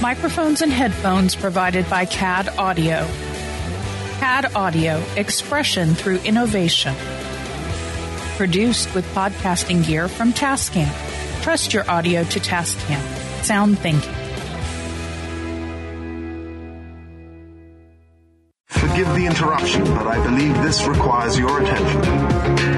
Microphones and headphones provided by CAD Audio. CAD Audio, expression through innovation. Produced with podcasting gear from Tascam. Trust your audio to Tascam. Sound thinking. Forgive the interruption, but I believe this requires your attention.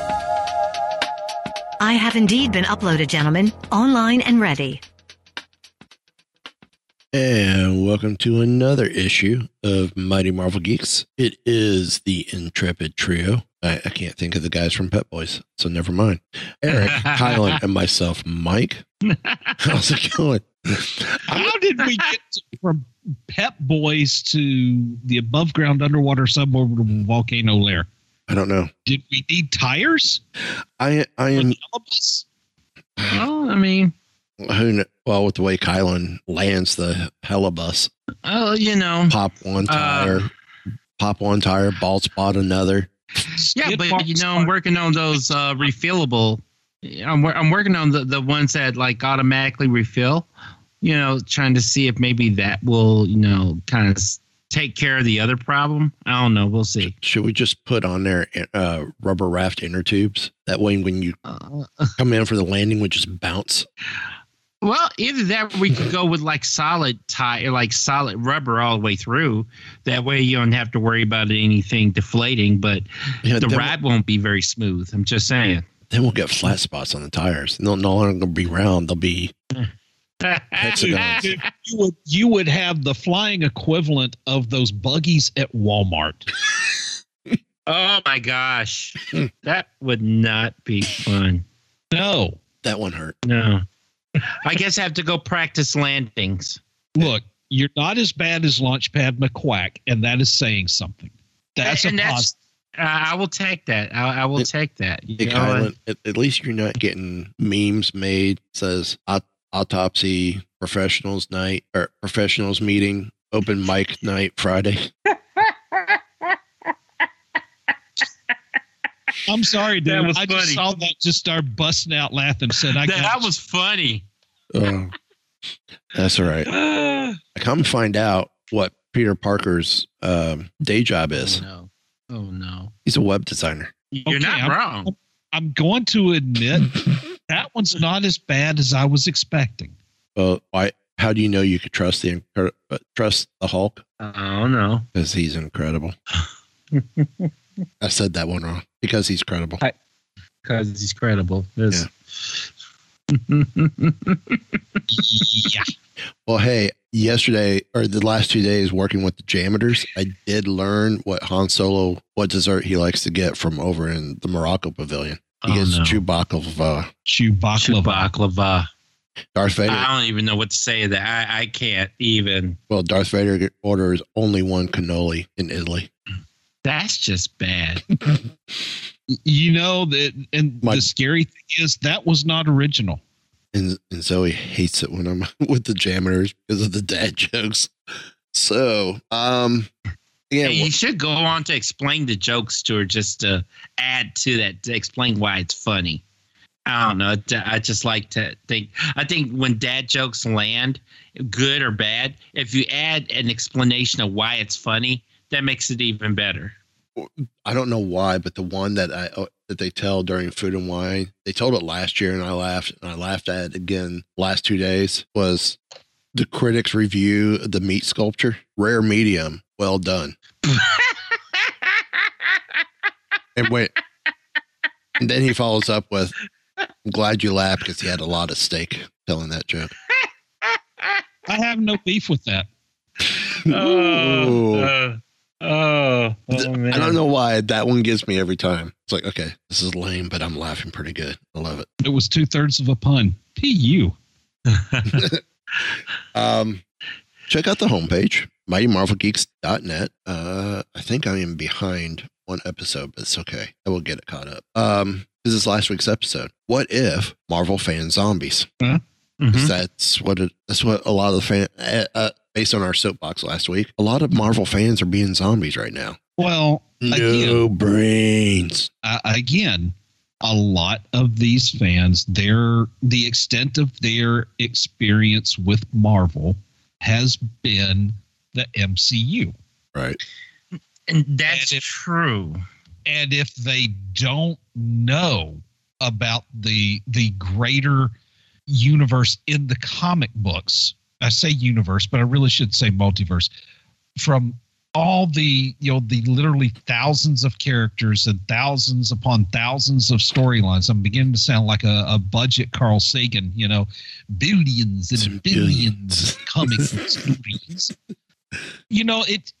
I have indeed been uploaded, gentlemen, online and ready. And welcome to another issue of Mighty Marvel Geeks. It is the Intrepid Trio. I, I can't think of the guys from Pep Boys, so never mind. Eric, Kylan, and myself, Mike. How's it going? How did we get to- from Pep Boys to the above ground underwater suborbital volcano lair? I don't know. Did we need tires? I I am Syllabus? Well, I mean, who kn- well with the way Kylan lands the helibus. oh, you know, Pop one tire, pop one tire, bald spot another. yeah, but you know, I'm working on those uh, refillable. I'm I'm working on the the ones that like automatically refill. You know, trying to see if maybe that will you know kind of take care of the other problem. I don't know. We'll see. Should we just put on there uh, rubber raft inner tubes? That way, when you Uh, come in for the landing, we just bounce. Well, either that or we could go with like solid tire, like solid rubber all the way through. That way you don't have to worry about anything deflating, but Yeah, the ride won't be very smooth. I'm just saying. then we'll get flat spots on the tires. They'll no longer be round. They'll be hexagons. You would you would have the flying equivalent of those buggies at Walmart. oh my gosh. that would not be fun. No, that one hurt. No. I guess I have to go practice landings. look, you're not as bad as Launchpad McQuack, and that is saying something. That's and a that's positive. uh, I will take that. I, I will It- take that. You Hey, know, Kylan, at, at least you're not getting memes made. Says aut- autopsy professionals night or professionals meeting open mic night Friday. I'm sorry, dude. That was I just saw that, just start busting out laughing. Said I that, got that was funny. Oh, that's all right. I come find out what Peter Parker's um, day job Oh is. no. Oh no. He's a web designer. You're Okay, not I'm- wrong. I'm going to admit that one's not as bad as I was expecting. Well, why? How do you know you could trust the incre- uh, trust the Hulk? Oh no. Because he's incredible. I said that one wrong. Because he's credible. Because he's credible. This- Yeah. Well, hey, yesterday or the last two days working with the JAMMitors, I did learn what Han Solo, what dessert he likes to get from over in the Morocco Pavilion. He Oh, gets no. Chewbacca, Chewbacca. Baklava. Darth Vader. I don't even know what to say to that. I, I can't even. well, Darth Vader orders only one cannoli in Italy. That's just bad. You know that, and My- the scary thing is that was not original. And, and Zoe hates it when I'm with the JAMMitors because of the dad jokes. So, um, Yeah, you should go on to explain the jokes to her just to add to that to explain why it's funny. I don't know. I just like to think. I think when dad jokes land, good or bad, if you add an explanation of why it's funny, that makes it even better. I don't know why, but the one that I uh, that they tell during Food and Wine, they told it last year, and I laughed, and I laughed at it again last two days. Was the critics review the meat sculpture rare medium, well done, and wait, and then he follows up with, "I'm glad you laughed because he had a lot of steak." Telling that joke. I have no beef with that. Ooh. uh, oh, Th- I don't know why that one gives me every time. It's like, okay, this is lame, but I'm laughing pretty good. I love it. It was two thirds of a pun. Pu. Um, check out the homepage, mightymarvelgeeks.net. Uh, I think I am behind one episode, but it's okay. I will get it caught up. Um, this is last week's episode. What if Marvel fan zombies? Huh? 'Cause That's what it. That's what a lot of the fan. Uh, uh, based on our soapbox last week, a lot of Marvel fans are being zombies right now. Well, No again, brains. uh, again, a lot of these fans, their the extent of their experience with Marvel has been the MCU. Right. And that's And if- true. and if they don't know about the the greater universe in the comic books i say universe but i really should say multiverse from all the you know the literally thousands of characters and thousands upon thousands of storylines. I'm beginning to sound like a, a budget carl sagan you know billions and billions of comic stories. You know it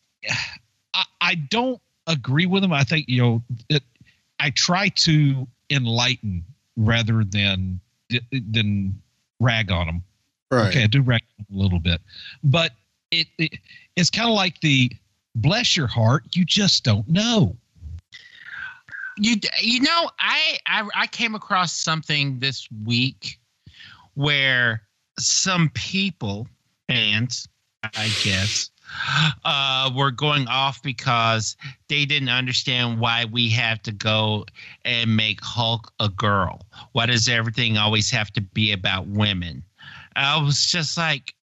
I, I don't agree with him. I think you know it, i try to enlighten rather than than rag on them Right. okay i do rag a little bit. But it, it it's kind of like the bless your heart you just don't know You you know, I, I I came across something this week where some people, fans, I guess, uh, were going off because they didn't understand why we have to go and make Hulk a girl. Why does everything always have to be about women? I was just like,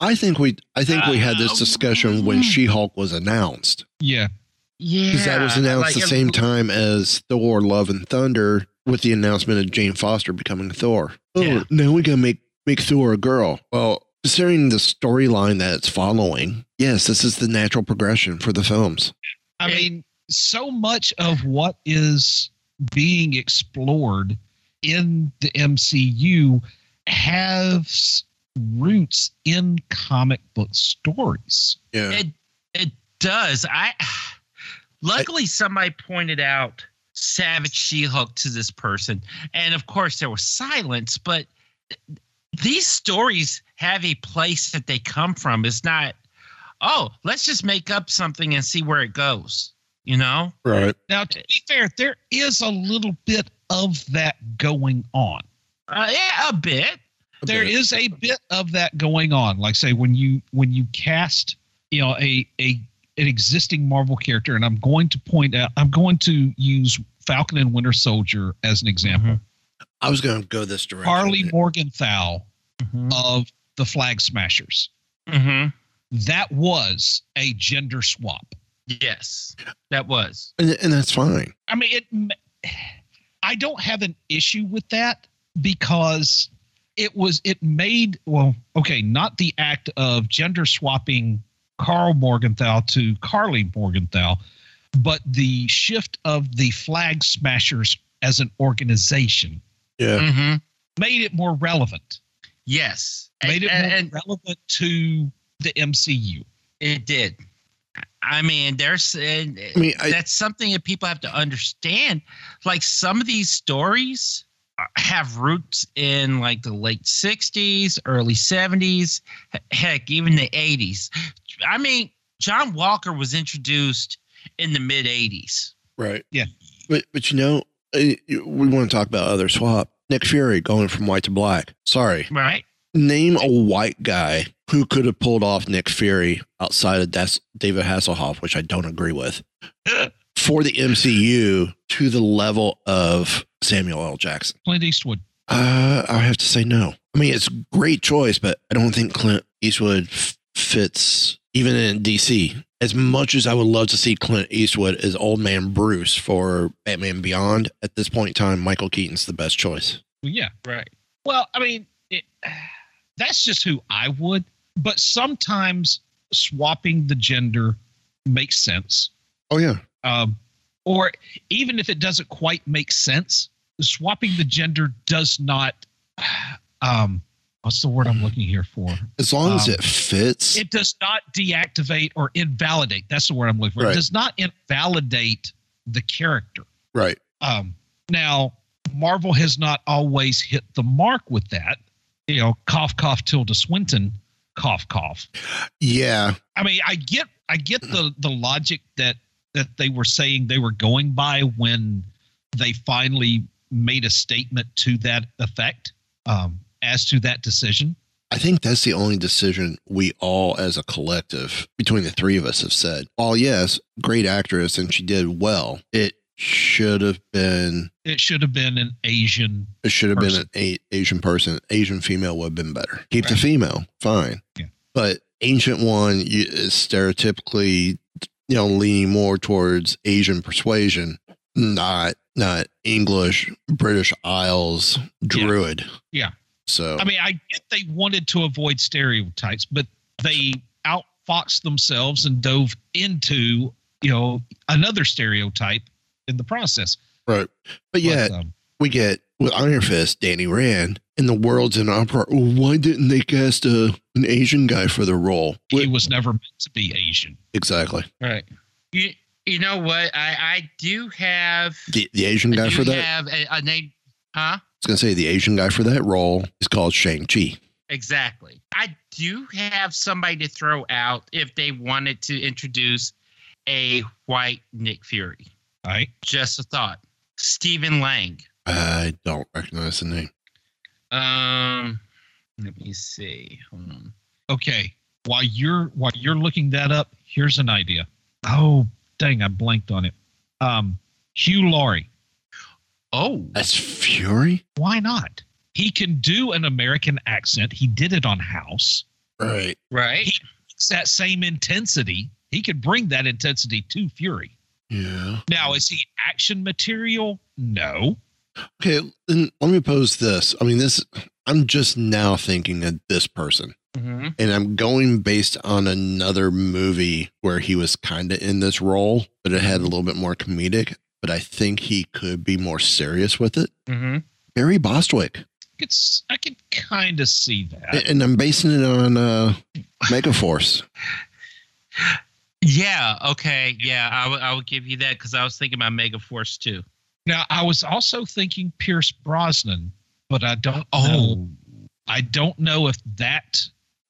I think we. I think we had this Uh, discussion when She Hulk was announced. yeah yeah, Because that was announced like, the same time as Thor: Love and Thunder, with the announcement of Jane Foster becoming Thor. Oh, Yeah. now we gotta make make Thor a girl. Well, considering the storyline that it's following, yes, this is the natural progression for the films. I mean, so much of what is being explored in the MCU has roots in comic book stories. Yeah, It it does. I luckily somebody pointed out Savage She-Hulk to this person, and of course there was silence. But these stories have a place that they come from. It's not, oh, let's just make up something and see where it goes. You know? right. Now, to be fair, there is a little bit of that going on. Uh, yeah, a bit. There is a bit of that going on. Like say when you when you cast, you know, a a an existing Marvel character, and I'm going to point out, I'm going to use Falcon and Winter Soldier as an example. I was gonna go this direction. Karli Morgenthau Mm-hmm. of the Flag Smashers. hmm That was a gender swap. Yes, that was. and, and that's fine. I mean, it. I don't have an issue with that because it was it made well okay not the act of gender swapping Karl Morgenthau to Karli Morgenthau, but the shift of the Flag Smashers as an organization Yeah, hmm made it more relevant. Yes, Made it more and relevant to the MCU. it did. I mean, there's and I mean, I, that's something that people have to understand. Like some of these stories are- have roots in like the late 60s, early 70s, heck, even the 80s. I mean, John Walker was introduced in the mid 80s. right. Yeah. but but you know, uh, we want to talk about other swap. Nick Fury going from white to black. Sorry, Right? name a white guy who could have pulled off Nick Fury outside of Des- David Hasselhoff, which I don't agree with, for the MCU to the level of Samuel L. Jackson? Clint Eastwood. Uh, I have to say no. I mean, it's a great choice, but I don't think Clint Eastwood f- fits even in DC. As much as I would love to see Clint Eastwood as Old Man Bruce for Batman Beyond, at this point in time, Michael Keaton's the best choice. Yeah. Right. Well, I mean, it, that's just who I would. But sometimes swapping the gender makes sense. Oh yeah. Um, or even if it doesn't quite make sense, swapping the gender does not. Um, what's the word I'm looking here for? As long as Um, it fits. It does not deactivate or invalidate. That's the word I'm looking for. Right. It does not invalidate the character. right. Um, now, Marvel has not always hit the mark with that. You know, cough, cough, Tilda Swinton, cough, cough. Yeah. I mean, I get, I get the the logic that that they were saying they were going by when they finally made a statement to that effect um, as to that decision. I think that's the only decision we all, as a collective, between the three of us, have said. While yes, great actress and she did well, it should have been. It should have been an Asian. It should have been an a- Asian person. Asian female would have been better. Keep the female, fine. Yeah. But ancient one you, is stereotypically, you know, leaning more towards Asian persuasion, not not English, British Isles, Druid. Yeah. So I mean, I get they wanted to avoid stereotypes, but they outfoxed themselves and dove into you know another stereotype in the process. Right. But yet um, we get with Iron Fist, Danny Rand, and the world's in uproar. Why didn't they cast a, an Asian guy for the role? He was never meant to be Asian. Exactly. Right. You, you know what? I, I do have. The, the Asian I guy do for that, I have a, a name. Huh? I was going to say the Asian guy for that role is called Shang-Chi. Exactly. I do have somebody to throw out if they wanted to introduce a white Nick Fury. All right. Just a thought. Stephen Lang. I don't recognize the name. Um, let me see. Hold on. Okay. While you're while you're looking that up, here's an idea. Oh, dang, I blanked on it. Um, Hugh Laurie. Oh, That's Fury? Why not? He can do an American accent. He did it on House. Right. right. It's that same intensity. He could bring that intensity to Fury. Yeah. Now, is he action material? No. Okay, then let me pose this. I mean, this, I'm just now thinking of this person. Mm-hmm. And I'm going based on another movie where he was kind of in this role, but it had a little bit more comedic. But I think he could be more serious with it. Mm-hmm. Barry Bostwick. It's I can kind of see that. A- And I'm basing it on uh, Megaforce. Yeah. Okay. Yeah. I would- I would give you that because I was thinking about Megaforce too. Now, I was also thinking Pierce Brosnan, but I don't Oh. know. I don't know if that.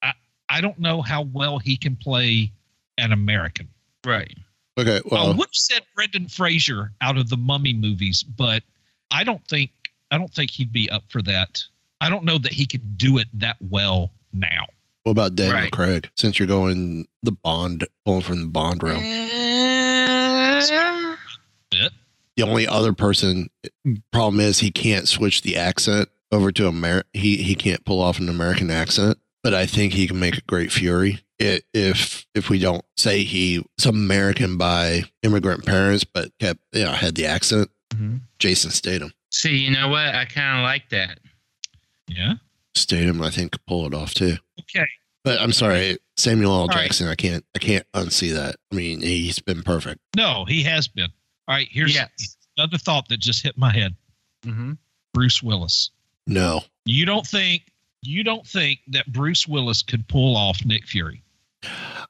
I, I don't know how well he can play an American. Right. Okay, Well, I would have said Brendan Fraser out of the Mummy movies, but I don't think I don't think he'd be up for that. I don't know that he could do it that well now. what about Daniel Right. Craig? Since you're going the Bond, pulling from the Bond realm, Bit. the only other person problem is he can't switch the accent over to Amer. He he can't pull off an American accent, but I think he can make a great Fury. I- If if we don't say he's American by immigrant parents, but kept you know had the accent, Mhm. Jason Statham. See, you know what? I kind of like that. Yeah. Statham, I think, could pull it off too. Okay. But I'm sorry, Samuel L. right. Jackson. I can't I can't unsee that. I mean, he's been perfect. No, he has been. All right. Here's Yes. another thought that just hit my head. Mm-hmm. Bruce Willis. No, You don't think you don't think that Bruce Willis could pull off Nick Fury?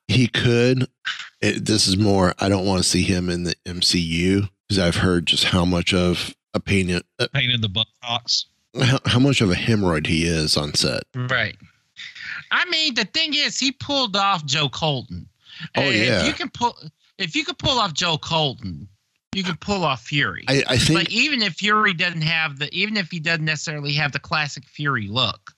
he could. It, this is more. I don't want to see him in the MCU because I've heard just how much of a pain, uh, Pain in the buttocks. how, how much of a hemorrhoid he is on set. Right. I mean, the thing is, he pulled off Joe Colton. Oh, And yeah. If you can pull, if you could pull off Joe Colton, you can pull off Fury. I, I think but even if Fury doesn't have the, even if he doesn't necessarily have the classic Fury look,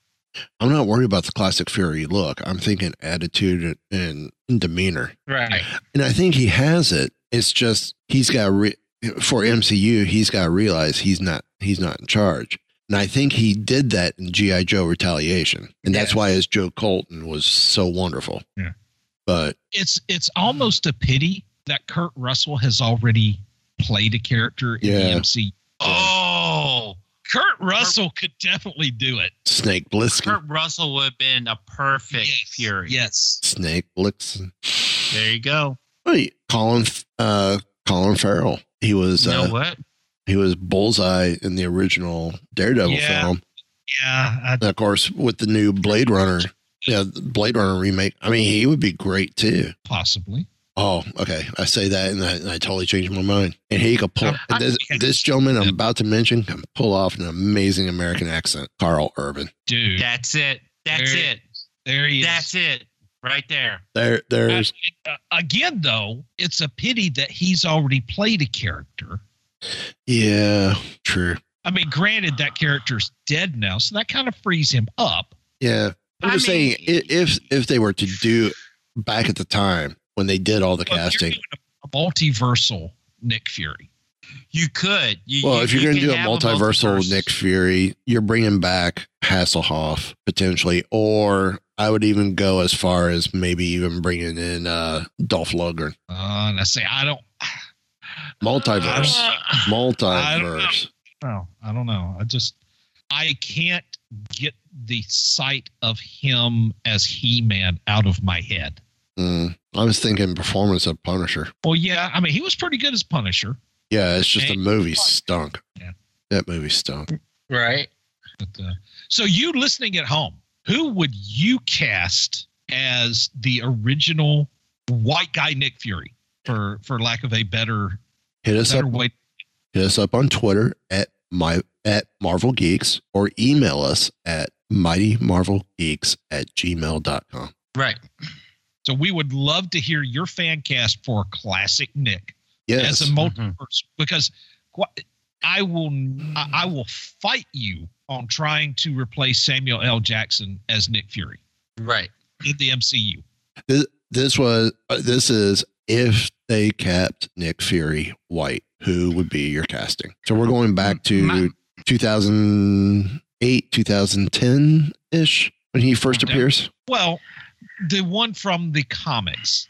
I'm not worried about the classic Fury look. I'm thinking attitude and, and demeanor. Right. And I think he has it. It's just he's got re- for MCU. He's got to realize he's not he's not in charge. And I think he did that in GI Joe Retaliation, and that's why his Joe Colton was so wonderful. Yeah. But It's it's almost a pity that Kurt Russell has already played a character in Yeah. the MC. Oh, Kurt Russell could definitely do it. Snake Plissken, Kurt Russell would have been a perfect Fury. Yes. Snake Plissken. There you go. Wait, Colin, uh, Colin Farrell. He was You know uh, what? he was Bullseye in the original Daredevil Yeah. film. Yeah. I, And of course, with the new Blade Runner, yeah, Blade Runner remake. I mean, he would be great too. possibly. Oh, okay. I say that, and I, and I totally changed my mind. And he could pull I- this, this gentleman I'm about to mention can pull off an amazing American accent. Karl Urban. Dude. That's it. That's There- it. There he is. That's it. Right there. There, there's Uh, again, though, it's a pity that he's already played a character. yeah, true. I mean, granted, that character's dead now, so that kind of frees him up. Yeah, I'm I just mean- saying if if they were to do back at the time when they did all the you're casting. a multiversal Nick Fury. You could. You, Well, you- if you're you going to do a multiversal multiverse. Nick Fury, you're bringing back Hasselhoff potentially, or I would even go as far as maybe even bringing in uh, Dolph Lundgren. Uh, and I say, I don't, Multiverse, Uh, multiverse. no, I don't know. I just, I can't get the sight of him as He Man out of my head. Mm, I was thinking performance of Punisher. Well, yeah, I mean, he was pretty good as Punisher. Yeah, it's just the movie stunk. Yeah. That movie stunk. right. But, uh, so you listening at home, who would you cast as the original white guy Nick Fury, for for lack of a better Hit us better up. way? Hit us up on Twitter at my at Marvel Geeks or email us at mightymarvelgeeks at gmail.com. Right. So we would love to hear your fan cast for classic Nick Yes. as a multiverse because I will I I will fight you on trying to replace Samuel L. Jackson as Nick Fury Right. in the MCU. this, this was uh, this is if they kept Nick Fury white, who would be your casting? So we're going back to My- 2008, 2010 ish when he first Okay. appears. Well, the one from the comics.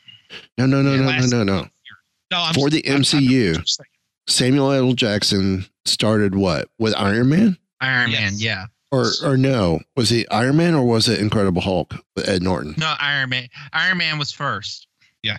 No, no, no, no, no, no, no. No, I'm For the I'm- I'm MCU. Samuel L. Jackson started what with Iron Man, Iron Yes. Man. Yeah. or or no? Was he Iron Man or was it Incredible Hulk with Ed Norton? No, Iron Man. Iron Man was first. Yeah,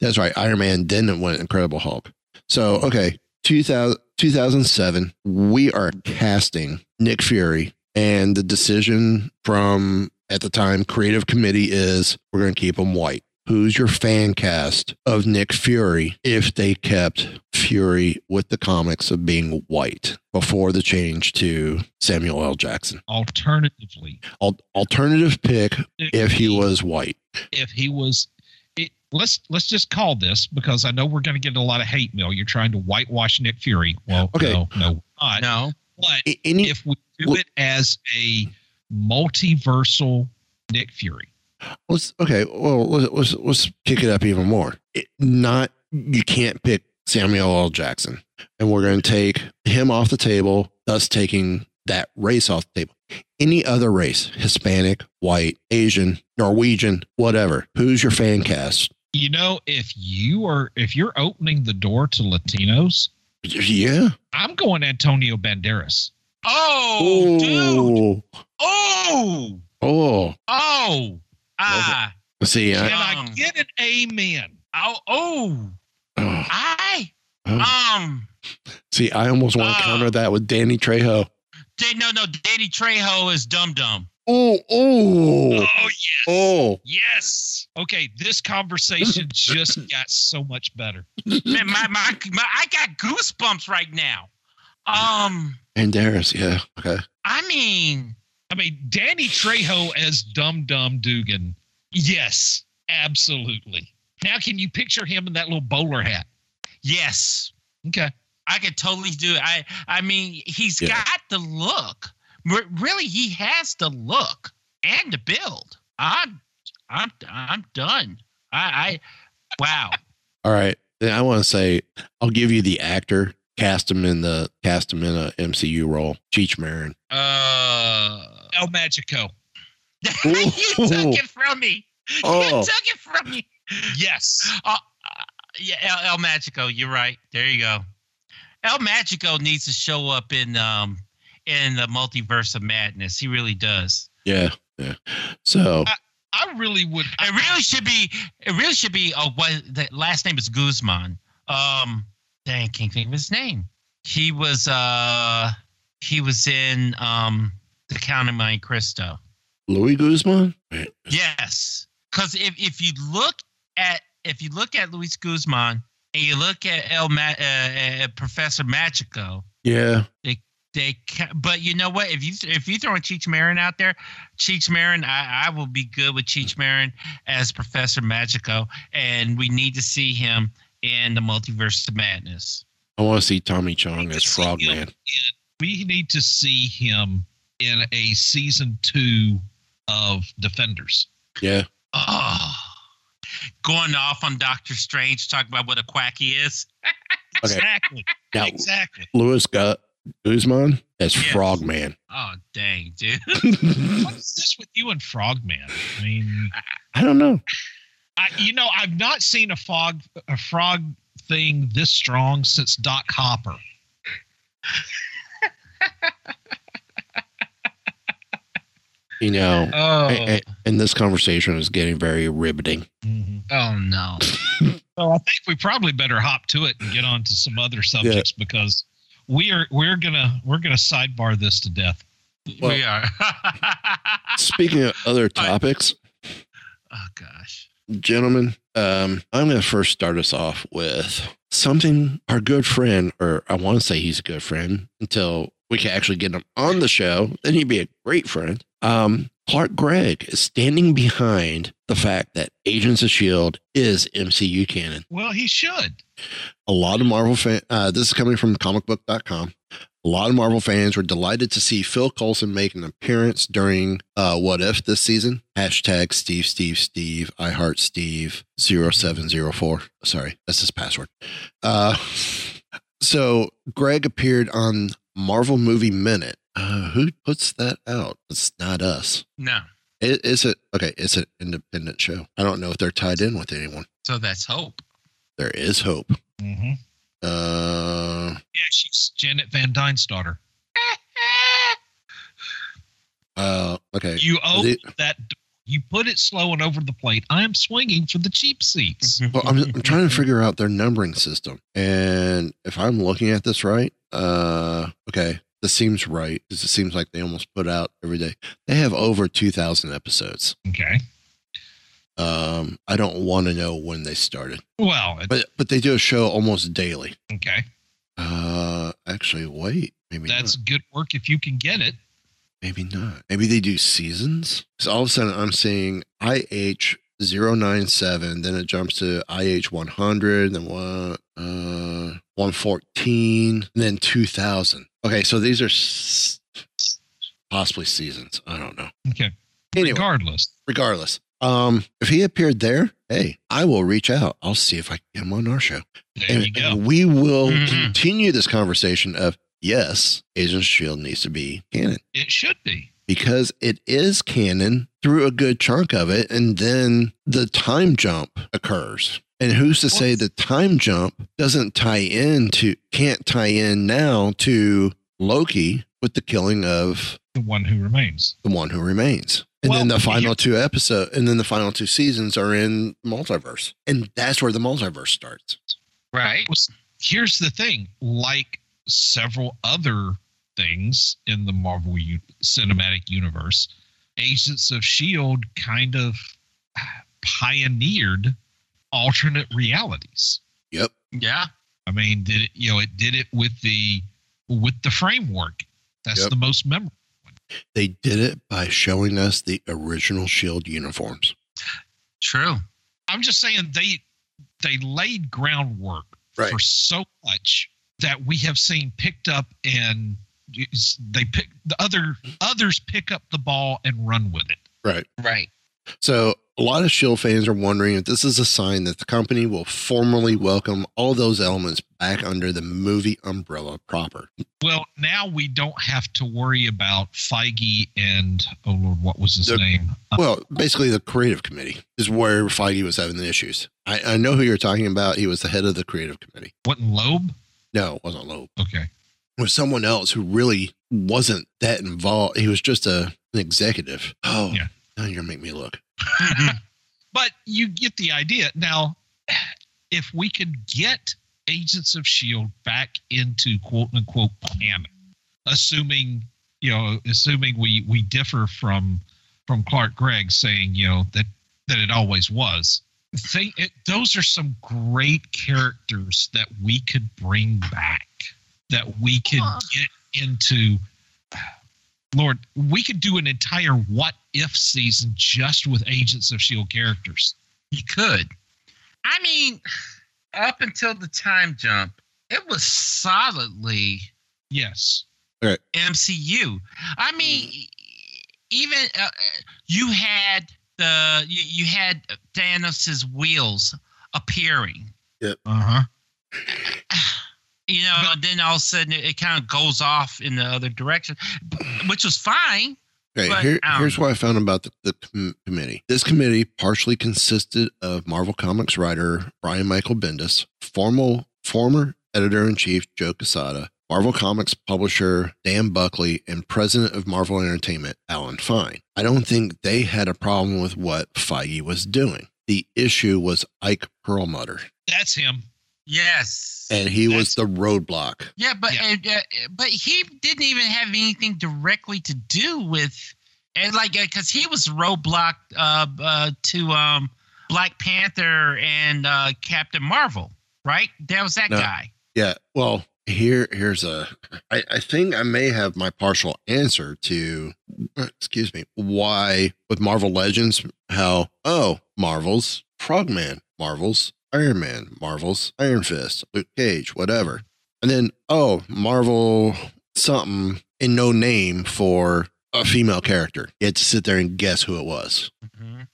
That's right. Iron Man then went Incredible Hulk. So, okay, 2000, 2007, we are casting Nick Fury, and the decision from at the time creative committee is we're going to keep him white. Who's your fan cast of Nick Fury if they kept Fury with the comics of being white before the change to Samuel L. Jackson? Alternatively, Al- alternative pick if he was white. if he was it, let's let's just call this because I know we're going to get a lot of hate mail. You're trying to whitewash Nick Fury. Well, Okay. no, no, not. No. But Any, if we do Look- it as a multiversal Nick Fury, Let's okay. Well, let's let's, let's kick it up even more. It, not you can't pick Samuel L. Jackson, and we're going to take him off the table, thus taking that race off the table. Any other race, Hispanic, white, Asian, Norwegian, whatever. Who's your fan cast? you know, if you are if you're opening the door to Latinos, Yeah. I'm going Antonio Banderas. Oh, dude. Oh, Oh. oh. Ah. See, Can I, I get an amen? Oh. Oh. oh, I. oh. Um. see, I almost want to uh, counter that with Danny Trejo. No, no. Danny Trejo is dumb dumb. Oh, oh, Oh yes. oh. Yes. Okay, this conversation just got so much better. Man, my, my, my, I got goosebumps right now. Um. Banderas, yeah. Okay. I mean. I mean, Danny Trejo as Dum Dum Dugan. Yes, absolutely. Now, can you picture him in that little bowler hat? Yes. Okay. I could totally do it. I I mean, he's Yeah. got the look. Re- Really, he has the look. and the build. I'm I'm I'm done. I, I wow. All right. Then I want to say I'll give you the actor. Cast him in the cast him in a MCU role. Cheech Marin. Uh, El Magico. you took it from me. Oh. You took it from me. Yes. Uh, uh, yeah, El, El Magico. You're right. There you go. El Magico needs to show up in um in the multiverse of madness. He really does. Yeah. Yeah. So I really would. It really should be. It really should be. Oh, what the last name is Guzman. Um, dang, can't think of his name. He was. Uh, he was in um the Count of Monte Cristo. Louis Guzman. Yes, because if if you look at if you look at Luis Guzman and you look at El Ma- uh, uh, Professor Magico, Yeah. they they ca- but you know what if you if you throw Cheech Marin out there Cheech Marin I, I will be good with Cheech Marin as Professor Magico and we need to see him in the multiverse of madness I want to see Tommy Chong as Frogman. We need to see him in a season two of Defenders. Yeah. oh going off on Doctor Strange talking about what a quack he is. Exactly. Now, exactly. Louis Gu- Guzman as Frogman. oh dang dude What is this with you and Frogman? I mean, I don't know. I, you know, I've not seen a frog a frog thing this strong since Doc Hopper. You know, Oh. a- a- and this conversation is getting very riveting. Mm-hmm. oh no So I think we probably better hop to it and get on to some other subjects because we are we're gonna we're gonna sidebar this to death. we are Speaking of other topics, oh gosh gentlemen, um, I'm going to first start us off with something our good friend, or I want to say he's a good friend until we can actually get him on the show. Then he'd be a great friend. Um, Clark Gregg is standing behind the fact that Agents of S.H.I.E.L.D. Is MCU canon. Well, he should. A lot of Marvel fan, uh, this is coming from comicbook.com. A lot of Marvel fans were delighted to see Phil Coulson make an appearance during uh, What If this season. Hashtag Steve, Steve, Steve, I Heart Steve 0704. Sorry, that's his password. Uh, so Gregg appeared on Marvel Movie Minute. Uh, who puts that out? It's not us. no It, it's a okay. It's an independent show. I don't know if they're tied in with anyone. so that's hope There is hope. Mm-hmm. Uh, Yeah, she's Janet Van Dyne's daughter. uh, okay. You owe The- that. You put it slow and over the plate. I am swinging for the cheap seats. Well, I'm, I'm trying to figure out their numbering system, and if I'm looking at this right, uh, okay, this seems right because it seems like they almost put out every day. They have over 2,000 episodes. Okay. Um, I don't want to know when they started, Well, but but they do a show almost daily. okay. Uh, actually, wait, maybe That's not. good work if you can get it. maybe not. Maybe they do seasons. So all of a sudden, I'm seeing IH 097, then it jumps to IH 100, then what? Uh, 114, and then 2000. Okay, so these are s- possibly seasons. I don't know. Okay. Anyway, Regardless. regardless, um, if he appeared there, hey, I will reach out. I'll see if I can get him on our show. There and, you go. and we will Mhm. continue this conversation of yes, Agents of Shield needs to be canon It should be. because it is canon through a good chunk of it, and then the time jump occurs. And who's to say the time jump doesn't tie in to can't tie in now to Loki with the killing of The one who remains. the one who remains. And then the final two episode and then the final two seasons are in multiverse. And that's where the multiverse starts. right here's the thing like several other things in the Marvel u- Cinematic Universe, Agents of S.H.I.E.L.D. Kind of pioneered alternate realities. Yep. yeah I mean, did it, you know, it did it with the with the framework. That's Yep. the most memorable. They did it by showing us the original shield uniforms. true I'm just saying they they laid groundwork Right. for so much that we have seen picked up and they pick the other others pick up the ball and run with it. Right. Right. So a lot of Shield fans are wondering if this is a sign that the company will formally welcome all those elements back under the movie umbrella proper. Well, now we don't have to worry about Feige and oh lord, what was his The- name? Uh, Well, basically, the creative committee is where Feige was having the issues. I, I know who you're talking about. He was the head of the creative committee. wasn't Loeb? No, it wasn't Loeb. Okay. It was someone else who really wasn't that involved. He was just a an executive. Oh, Yeah. Now you're gonna make me look. But you get the idea. Now, if we could get Agents of Shield back into quote unquote canon, assuming you know, assuming we we differ from from Clark Gregg saying you know that that it always was. Think it, those are some great characters that we could bring back, that we could get into. Lord, we could do an entire what if season just with Agents of Shield characters. You could. I mean, up until the time jump, it was solidly Yes. Right. MCU. I mean, even uh, you had the you, you had Thanos's wheels appearing. Yep. Uh huh. You know, and then all of a sudden it, it kind of goes off in the other direction, which was fine. Okay, But, here, here's what I found about the, the com- committee. This committee partially consisted of Marvel Comics writer Brian Michael Bendis, formal, former editor in chief Joe Quesada, Marvel Comics publisher Dan Buckley, and president of Marvel Entertainment Alan Fine. I don't think they had a problem with what Feige was doing. The issue was Ike Perlmutter, That's him. Yes. and he was the roadblock. Yeah, but Yeah. Uh, uh, but he didn't even have anything directly to do with, and like because he was roadblocked uh, uh, to um, Black Panther and uh, Captain Marvel, right? That was that No. guy. Yeah. Well, here here's a I, I think I may have my partial answer to excuse me, why with Marvel Legends, how oh, Marvel's Frogman, Marvel's Iron Man, Marvel's Iron Fist, Luke Cage, whatever. And then oh, Marvel something and no name for a female character. You had to sit there and guess who it was.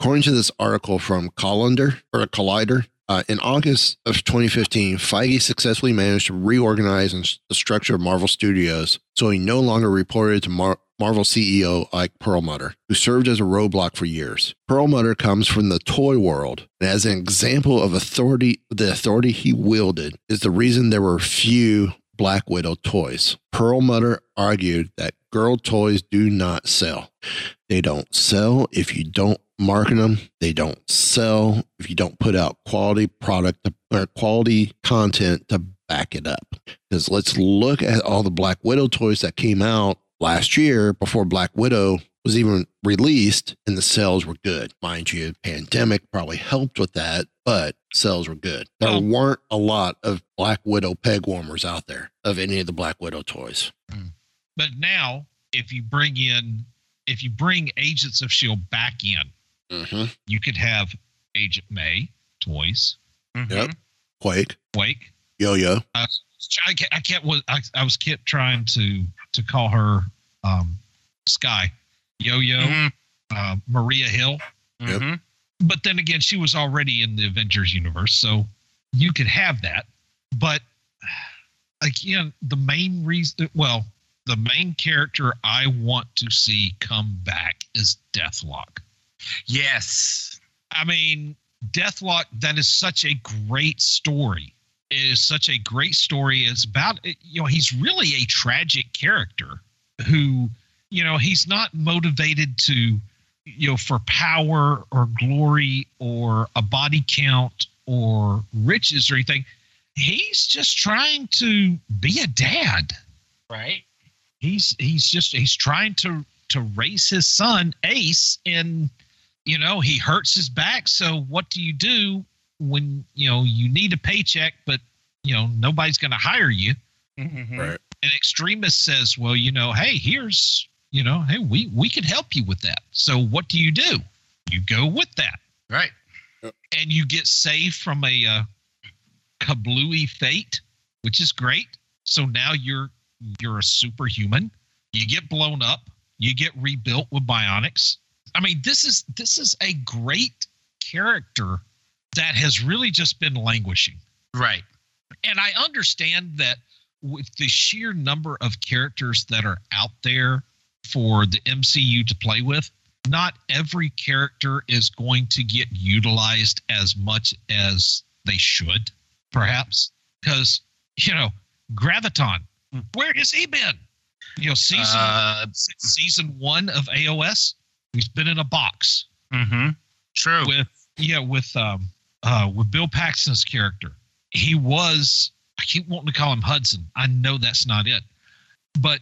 According to this article from Collender or Collider, uh, in August of 2015, Feige successfully managed to reorganize and the structure of Marvel Studios so he no longer reported to Mar- Marvel CEO Ike Perlmutter, who served as a roadblock for years. Perlmutter comes from the toy world, and as an example of authority, the authority he wielded is the reason there were few Black Widow toys. Perlmutter argued that girl toys do not sell. They don't sell if you don't market them. They don't sell if you don't put out quality product or quality content to back it up. Because let's look at all the Black Widow toys that came out last year before Black Widow was even released and the sales were good. Mind you, pandemic probably helped with that, but sales were good. There Well- weren't a lot of Black Widow peg warmers out there of any of the Black Widow toys. Hmm. But now, if you bring in, if you bring Agents of Shield back in, Mm-hmm. you could have Agent May toys. Mm-hmm. Yep. Quake, Wake. Yo Yo. I, uh, I, kept, I kept was I, I was kept trying to to call her um, Skye, Yo Yo, Mhm. uh, Maria Hill. Yep. Mhm. But then again, she was already in the Avengers universe, so you could have that. But again, the main reason, well, the main character I want to see come back is Deathlok. Yes. I mean, Deathlok, that is such a great story. Is such a great story. It's about, eh, you know, he's really a tragic character who, you know, he's not motivated to, you know, for power or glory or a body count or riches or anything. He's just trying to be a dad. Right. He's he's just he's trying to to raise his son Ace and you know he hurts his back so what do you do when you know you need a paycheck but you know nobody's going to hire you Mhm. Right. an extremist says well you know hey here's you know hey we we could help you with that so what do you do you go with that Right. and you get saved from a uh, kablooey fate, which is great. So now you're you're a superhuman. You get blown up. You get rebuilt with bionics. I mean, this is this is a great character that has really just been languishing. Right. And I understand that with the sheer number of characters that are out there for the MCU to play with, not every character is going to get utilized as much as they should, perhaps. Because, you know, Graviton, where has he been? You know, season Uh, season one of AOS, he's been in a box Mm-hmm. True. with yeah with um uh with Bill Paxton's character. He was I keep wanting to call him Hudson. I know that's not it, but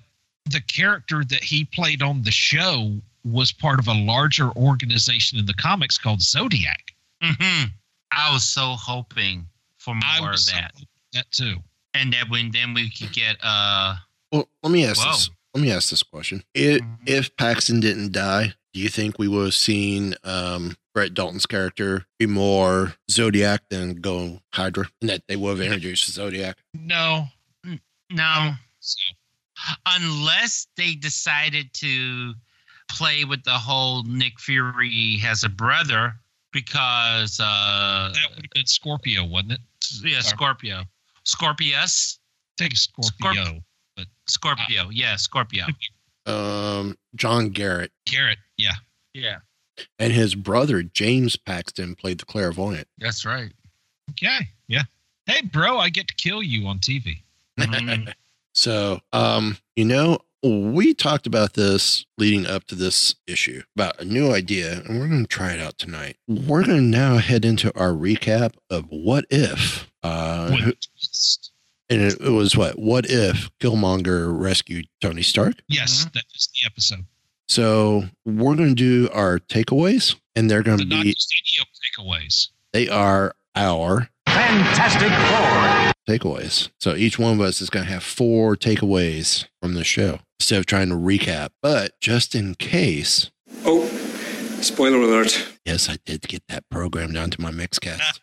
the character that he played on the show was part of a larger organization in the comics called Zodiac. hmm I was so hoping for more of was so that, hoping that too. and that when then we could get uh Well, let me ask Whoa. this. Let me ask this question. If, if Paxton didn't die, do you think we would have seen um, Brett Dalton's character be more Zodiac than go Hydra? And that they would have introduced Zodiac? No, no, so unless they decided to play with the whole Nick Fury has a brother because uh that would have been Scorpio, wasn't it? yeah Scorpio Scorpius Take Scorpio, but Scorpio yeah Scorpio Um, John Garrett Garrett, yeah. yeah and his brother James Paxton played the clairvoyant. that's right Okay, yeah. Hey, bro, I get to kill you on TV. Mhm. So, um, you know, we talked about this leading up to this issue about a new idea, and we're going to try it out tonight. We're going to now head into our recap of what if, uh, With and it, it was what, what if Killmonger rescued Tony Stark? Yes, Mhm. that is the episode. So we're going to do our takeaways, and they're going to not be, just takeaways. they are our Fantastic Four. takeaways. So each one of us is going to have four takeaways from the show instead of trying to recap. But just in case, Oh, spoiler alert. yes, I did get that programmed onto my Mixcast.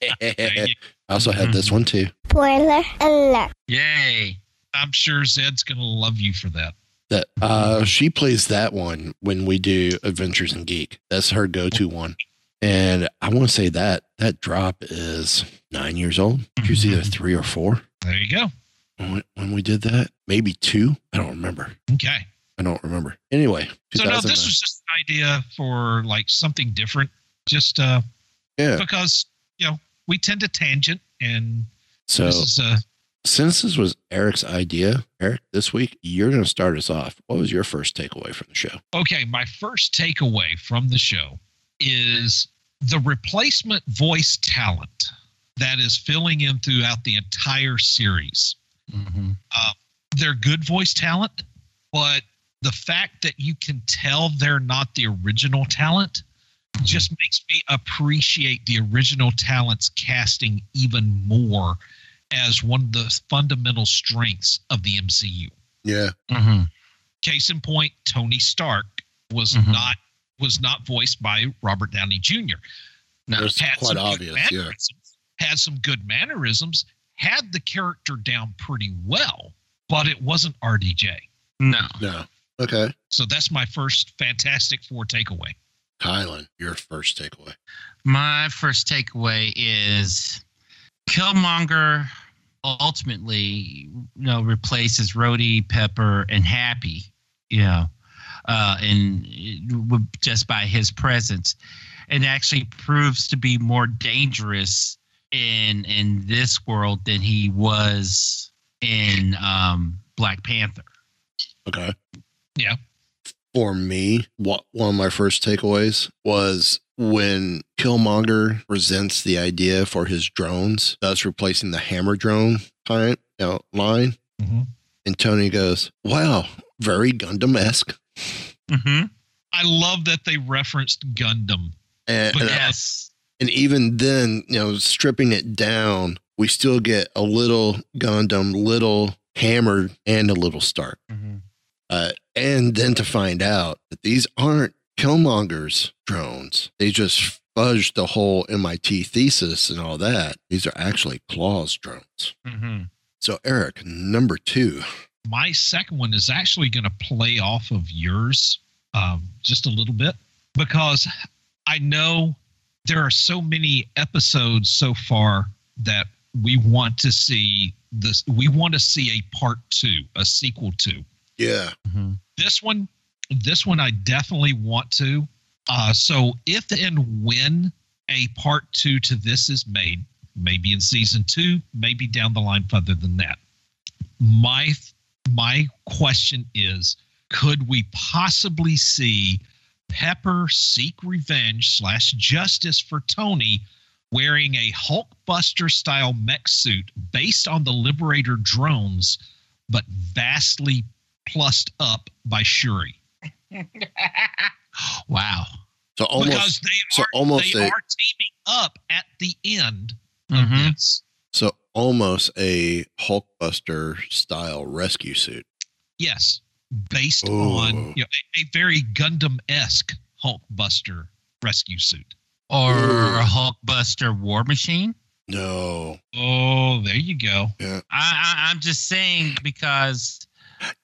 I also had this one too. Spoiler alert. yay I'm sure Zed's going to love you for that. That uh, she plays that one when we do Adventures in Geek. That's her go-to one. And I want to say that that drop is nine years old. She was either three or four There you go. when, when we did that. Maybe two. I don't remember. Okay. I don't remember. Anyway, So no, this was just an idea for like something different. Just uh yeah. because, you know, we tend to tangent and So this is uh since this was Eric's idea, Eric, this week you're going to start us off. What was your first takeaway from the show? okay, my first takeaway from the show is the replacement voice talent that is filling in throughout the entire series. mm-hmm. Uh, they're good voice talent, but the fact that you can tell they're not the original talent just makes me appreciate the original talent's casting even more as one of the fundamental strengths of the MCU. Yeah. Mm-hmm. Case in point, Tony Stark was Mhm. not was not voiced by Robert Downey Jr. No, It's Had quite some good obvious. Yeah. mannerisms, Had some good mannerisms. Had the character down pretty well, but it wasn't RDJ. no No. Okay. So that's my first Fantastic Four takeaway. Kylan, your first takeaway. My first takeaway is Killmonger ultimately, you know, replaces Rhodey, Pepper, and Happy, you know, uh, and just by his presence, and actually proves to be more dangerous in in this world than he was in um, Black Panther. Okay. Yeah. For me, what one of my first takeaways was when Killmonger presents the idea for his drones, thus replacing the hammer drone you know, line. Mhm. And Tony goes, Wow, very Gundam esque. Mm-hmm. I love that they referenced Gundam. And, and, Yes. and even then, you know, stripping it down, we still get a little Gundam, little hammered, and a little Stark. Mm-hmm. Uh, and then to find out that these aren't Killmonger's drones. They just fudged the whole MIT thesis and all that. These are actually Klaue's drones. Mm-hmm. So, Eric, number two. My second one is actually going to play off of yours um, just a little bit because I know there are so many episodes so far that we want to see this. We want to see a part two, a sequel to Yeah. this one. This one I definitely want to. Uh, so if and when a part two to this is made, maybe in season two, maybe down the line further than that. My my question is, could we possibly see Pepper seek revenge slash justice for Tony wearing a Hulkbuster style mech suit based on the Liberator drones, but vastly plussed up by Shuri? wow. So almost because they so are, almost they a are teaming up at the end of Mhm. this. so almost a Hulkbuster style rescue suit. Yes, based Ooh. on you know, a, a very Gundam esque Hulkbuster rescue suit. Or Ooh. a Hulkbuster War Machine. No. Oh, there you go. Yeah. I, I I'm just saying because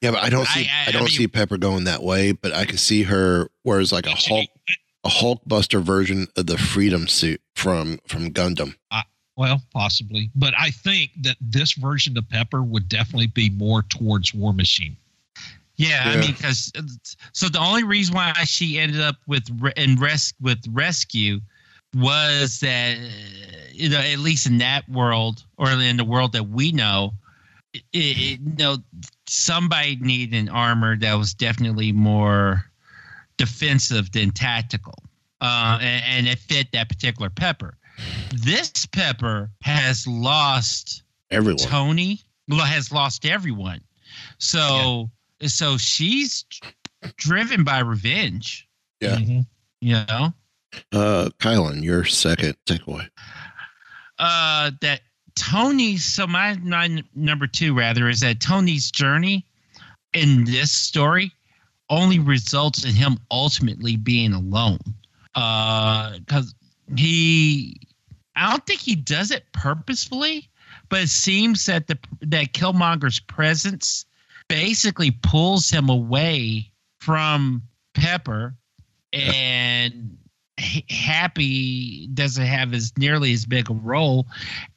Yeah, but I don't see I- I, I- I don't mean- see Pepper going that way, but I can see her whereas like a Hulk a Hulkbuster version of the Freedom suit from from Gundam. Well, possibly, but I think that this version of Pepper would definitely be more towards War Machine. Yeah, I mean, because so the only reason why she ended up with re- in res with rescue was that uh, you know at least in that world or in the world that we know, it, it, you know somebody needed an armor that was definitely more defensive than tactical, uh, and, and it fit that particular Pepper. This Pepper has lost Everyone. Tony well, has lost everyone. So so she's driven by revenge. Yeah. Mhm. You know, Uh Kylan, your second takeaway. uh, that Tony. So my, my number two rather is that Tony's journey in this story only results in him ultimately being alone. Uh, because he, I don't think he does it purposefully, but it seems that the that Killmonger's presence basically pulls him away from Pepper, and Happy doesn't have as nearly as big a role,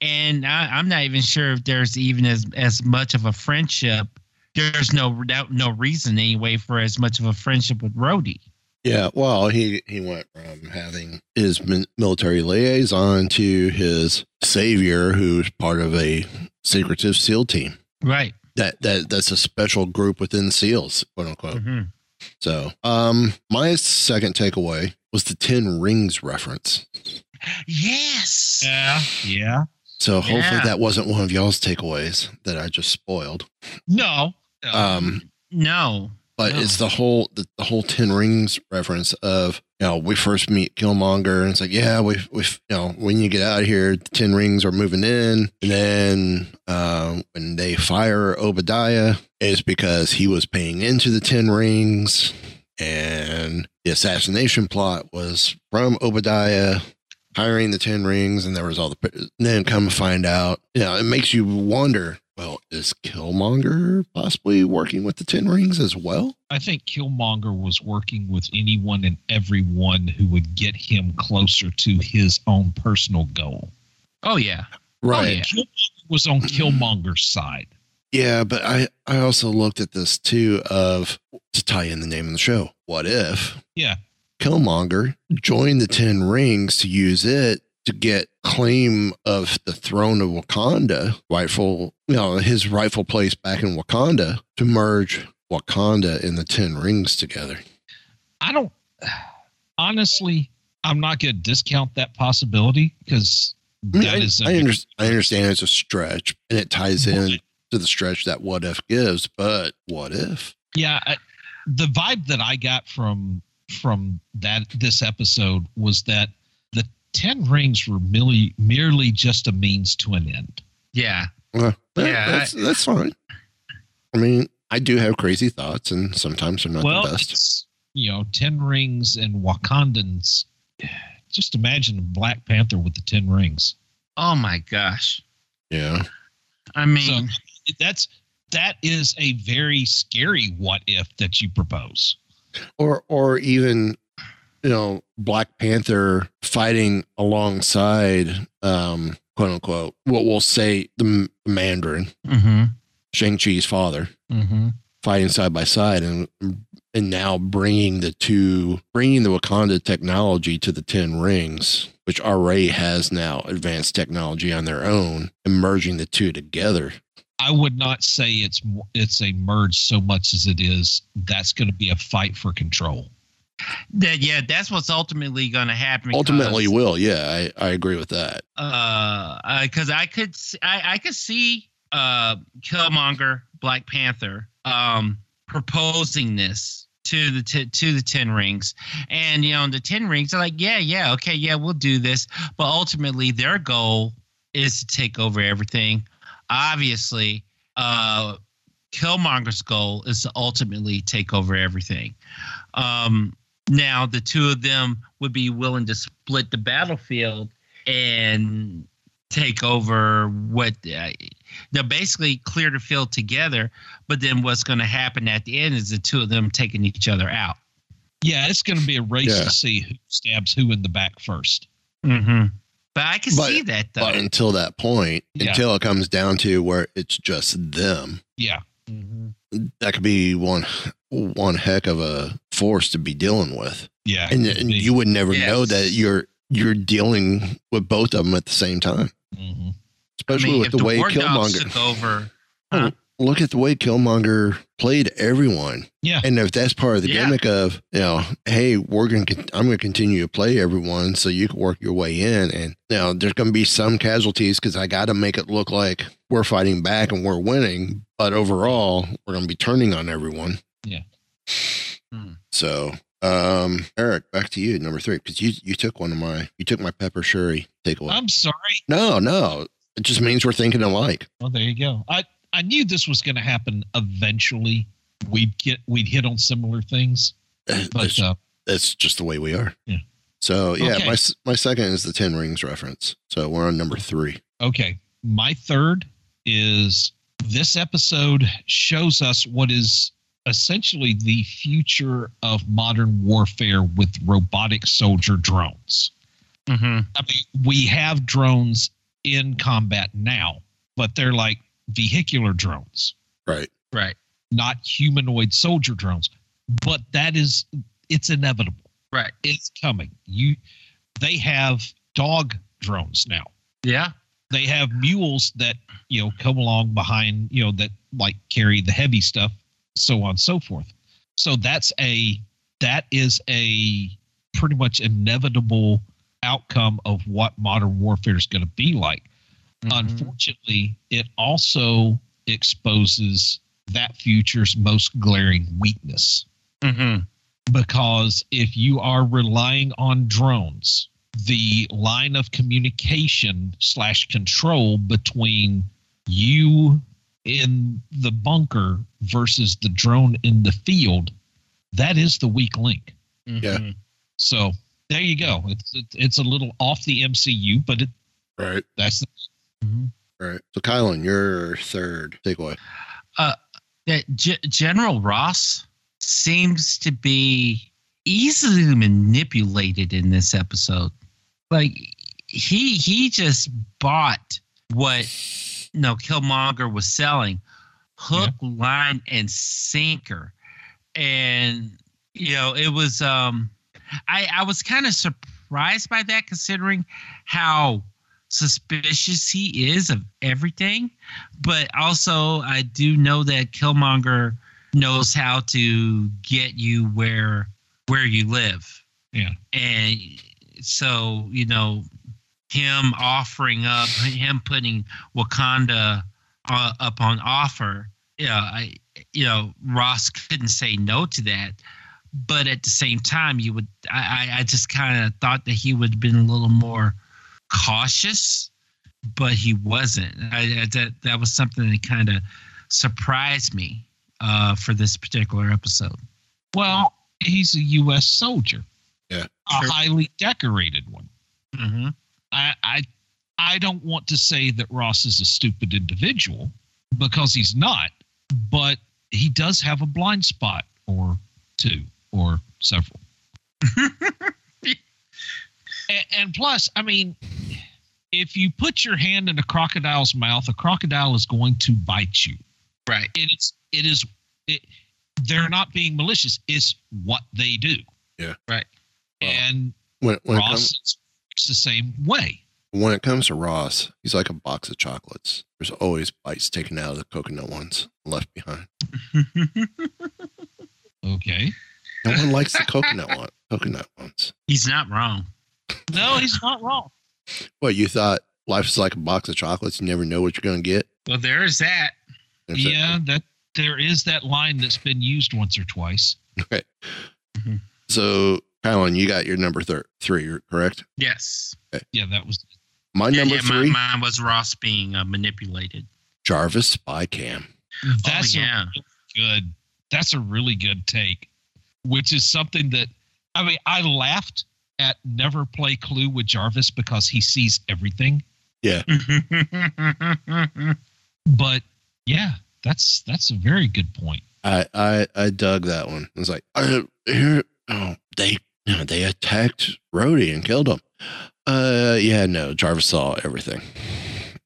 and I, I'm not even sure if there's even as as much of a friendship. There's no no, no reason anyway for as much of a friendship with Rhodey. Yeah, well, he he went from having his military liaison to his savior, who's part of a secretive SEAL team. Right. That that that's a special group within SEALs, quote unquote. hmm So, um, my second takeaway was the Ten Rings reference. Yes. Yeah, yeah. So hopefully Yeah. that wasn't one of y'all's takeaways that I just spoiled. No, no. Um, No. but No. it's the whole the, the whole Ten Rings reference of you know we first meet Killmonger and it's like yeah we we you know when you get out of here the Ten Rings are moving in. And then uh, when they fire Obadiah it's because he was paying into the Ten Rings. And the assassination plot was from Obadiah hiring the Ten Rings and there was all the then come find out you know it makes you wonder well is Killmonger possibly working with the Ten Rings as well? I think Killmonger was working with anyone and everyone who would get him closer to his own personal goal. Oh yeah. Oh, right. yeah. Killmonger was on Killmonger's side. Yeah, but I I also looked at this too of to tie in the name of the show. What if Yeah. Killmonger joined the Ten Rings to use it to get claim of the throne of Wakanda, rightful, you know, his rightful place back in Wakanda to merge Wakanda and the Ten Rings together. I don't honestly, I'm not going to discount that possibility because I, mean, that I, is under, I understand it's a stretch and it ties in to the stretch that what if gives, but what if? yeah I, the vibe that i got from from that this episode was that the 10 rings were merely merely just a means to an end Yeah. Well, that- Yeah, that's that's fine. I mean, I do have crazy thoughts, and sometimes they're not well the best. you know 10 rings and wakandans just imagine a black panther with the 10 rings Oh my gosh. Yeah, I mean, so that's that is a very scary what if that you propose or or even you know, Black Panther fighting alongside, um, quote unquote, what we'll say the, Mandarin, Mm-hmm. Shang-Chi's father, Mm-hmm. fighting side by side and and now bringing the two bringing the wakanda technology to the 10 rings which already has now advanced technology on their own and merging the two together I would not say it's it's a merge so much as it is that's going to be a fight for control. That yeah, that's what's ultimately going to happen. ultimately because- will yeah I, I agree with that. Uh because i could s- I, I could see uh killmonger black panther um proposing this to the t- to the 10 rings. And you know the 10 rings are like yeah yeah okay yeah we'll do this. But ultimately their goal is to take over everything. Obviously uh killmonger's goal is to ultimately take over everything. Um now the two of them would be willing to split the battlefield and take over what uh, they'll basically clear the field together but then what's going to happen at the end is the two of them taking each other out Yeah, it's going to be a race Yeah. to see who stabs who in the back first. mm-hmm. but i can But- see that though but until that point Yeah. until it comes down to where it's just them Yeah, that could be one one heck of a force to be dealing with yeah, and, and you would never Yes. know that you're you're dealing with both of them at the same time Mhm. especially I mean, with the, the way killmonger over Well, look at the way Killmonger played everyone. Yeah. And if that's part of the Yeah. gimmick of, you know, hey, we're going to, I'm going to continue to play everyone so you can work your way in. And you now there's going to be some casualties because I got to make it look like we're fighting back and we're winning. But overall, we're going to be turning on everyone. Yeah. Hmm. So, um, Eric, back to you, number three, because you, you took one of my, you took my pepper Shuri takeaway. I'm sorry. no, no. It just means we're thinking alike. Well, there you go. I I knew this was going to happen eventually. We'd get we'd hit on similar things, but That's- uh, that's just the way we are. Yeah. So yeah, Okay. my my second is the Ten Rings reference. So we're on number three. Okay. My third is this episode shows us what is essentially the future of modern warfare with robotic soldier drones. mm-hmm. I mean, we have drones in combat now, but they're like vehicular drones, Right. right not humanoid soldier drones. But that is it's inevitable. right It's coming. You they have dog drones now. yeah they have mules that you know come along behind you know that like carry the heavy stuff so on and so forth so that's a that is a pretty much inevitable outcome of what modern warfare is going to be like Mhm. unfortunately it also exposes that future's most glaring weakness mm-hmm. because if you are relying on drones the line of communication slash control between you in the bunker versus the drone in the field that is the weak link mm-hmm. Yeah. so there you go it's it's a little off the mcu but it Right. that's the, mm-hmm. Right. So Kylan, your third takeaway. that uh, G- General Ross seems to be easily manipulated in this episode. Like he he just bought what know Killmonger was selling, hook, line, and sinker, and you know it was um I I was kind of surprised by that considering how suspicious he is of everything but also I do know that Killmonger knows how to get you where where you live. Yeah. And so, you know, him offering up him putting Wakanda uh, up on offer, yeah, I you know, Ross couldn't say no to that. But at the same time, you would I, I I just kind of thought that he would have been a little more cautious but he wasn't. I, I, that that was something that kind of surprised me uh, for this particular episode. well he's a us soldier Yeah. a Sure. highly decorated one Mm-hmm. I, I I don't want to say that Ross is a stupid individual because he's not, but he does have a blind spot or two or several. and, and plus, I mean, if you put your hand in a crocodile's mouth, a crocodile is going to bite you. Right. It is. It is. It, they're not being malicious. It's what they do. Yeah. Right. And When, when, it Ross comes, the same way. when it comes to Ross, he's like a box of chocolates. There's always bites taken out of the coconut ones left behind. Okay. No one likes the coconut one, coconut ones. He's not wrong. No, he's not wrong. What you thought life is like a box of chocolates? You never know what you're going to get. Well, there is that. There's that- Yeah, that there is that line that's been used once or twice. Okay. Mm-hmm. So, Kylan, you got your number thir- three, correct? Yes. Yeah, that was My Yeah, number yeah, three, Mine, mine was Ross being uh, manipulated. Jarvis Spy Cam. that's oh, yeah. a really good. That's a really good take, which is something that I mean. I laughed at never play Clue with Jarvis because he sees everything. Yeah. But yeah, that's that's a very good point. I, I, I dug that one. I was like, uh, here, oh, they, you know, they attacked Rhodey and killed him. Uh, yeah, no, Jarvis saw everything.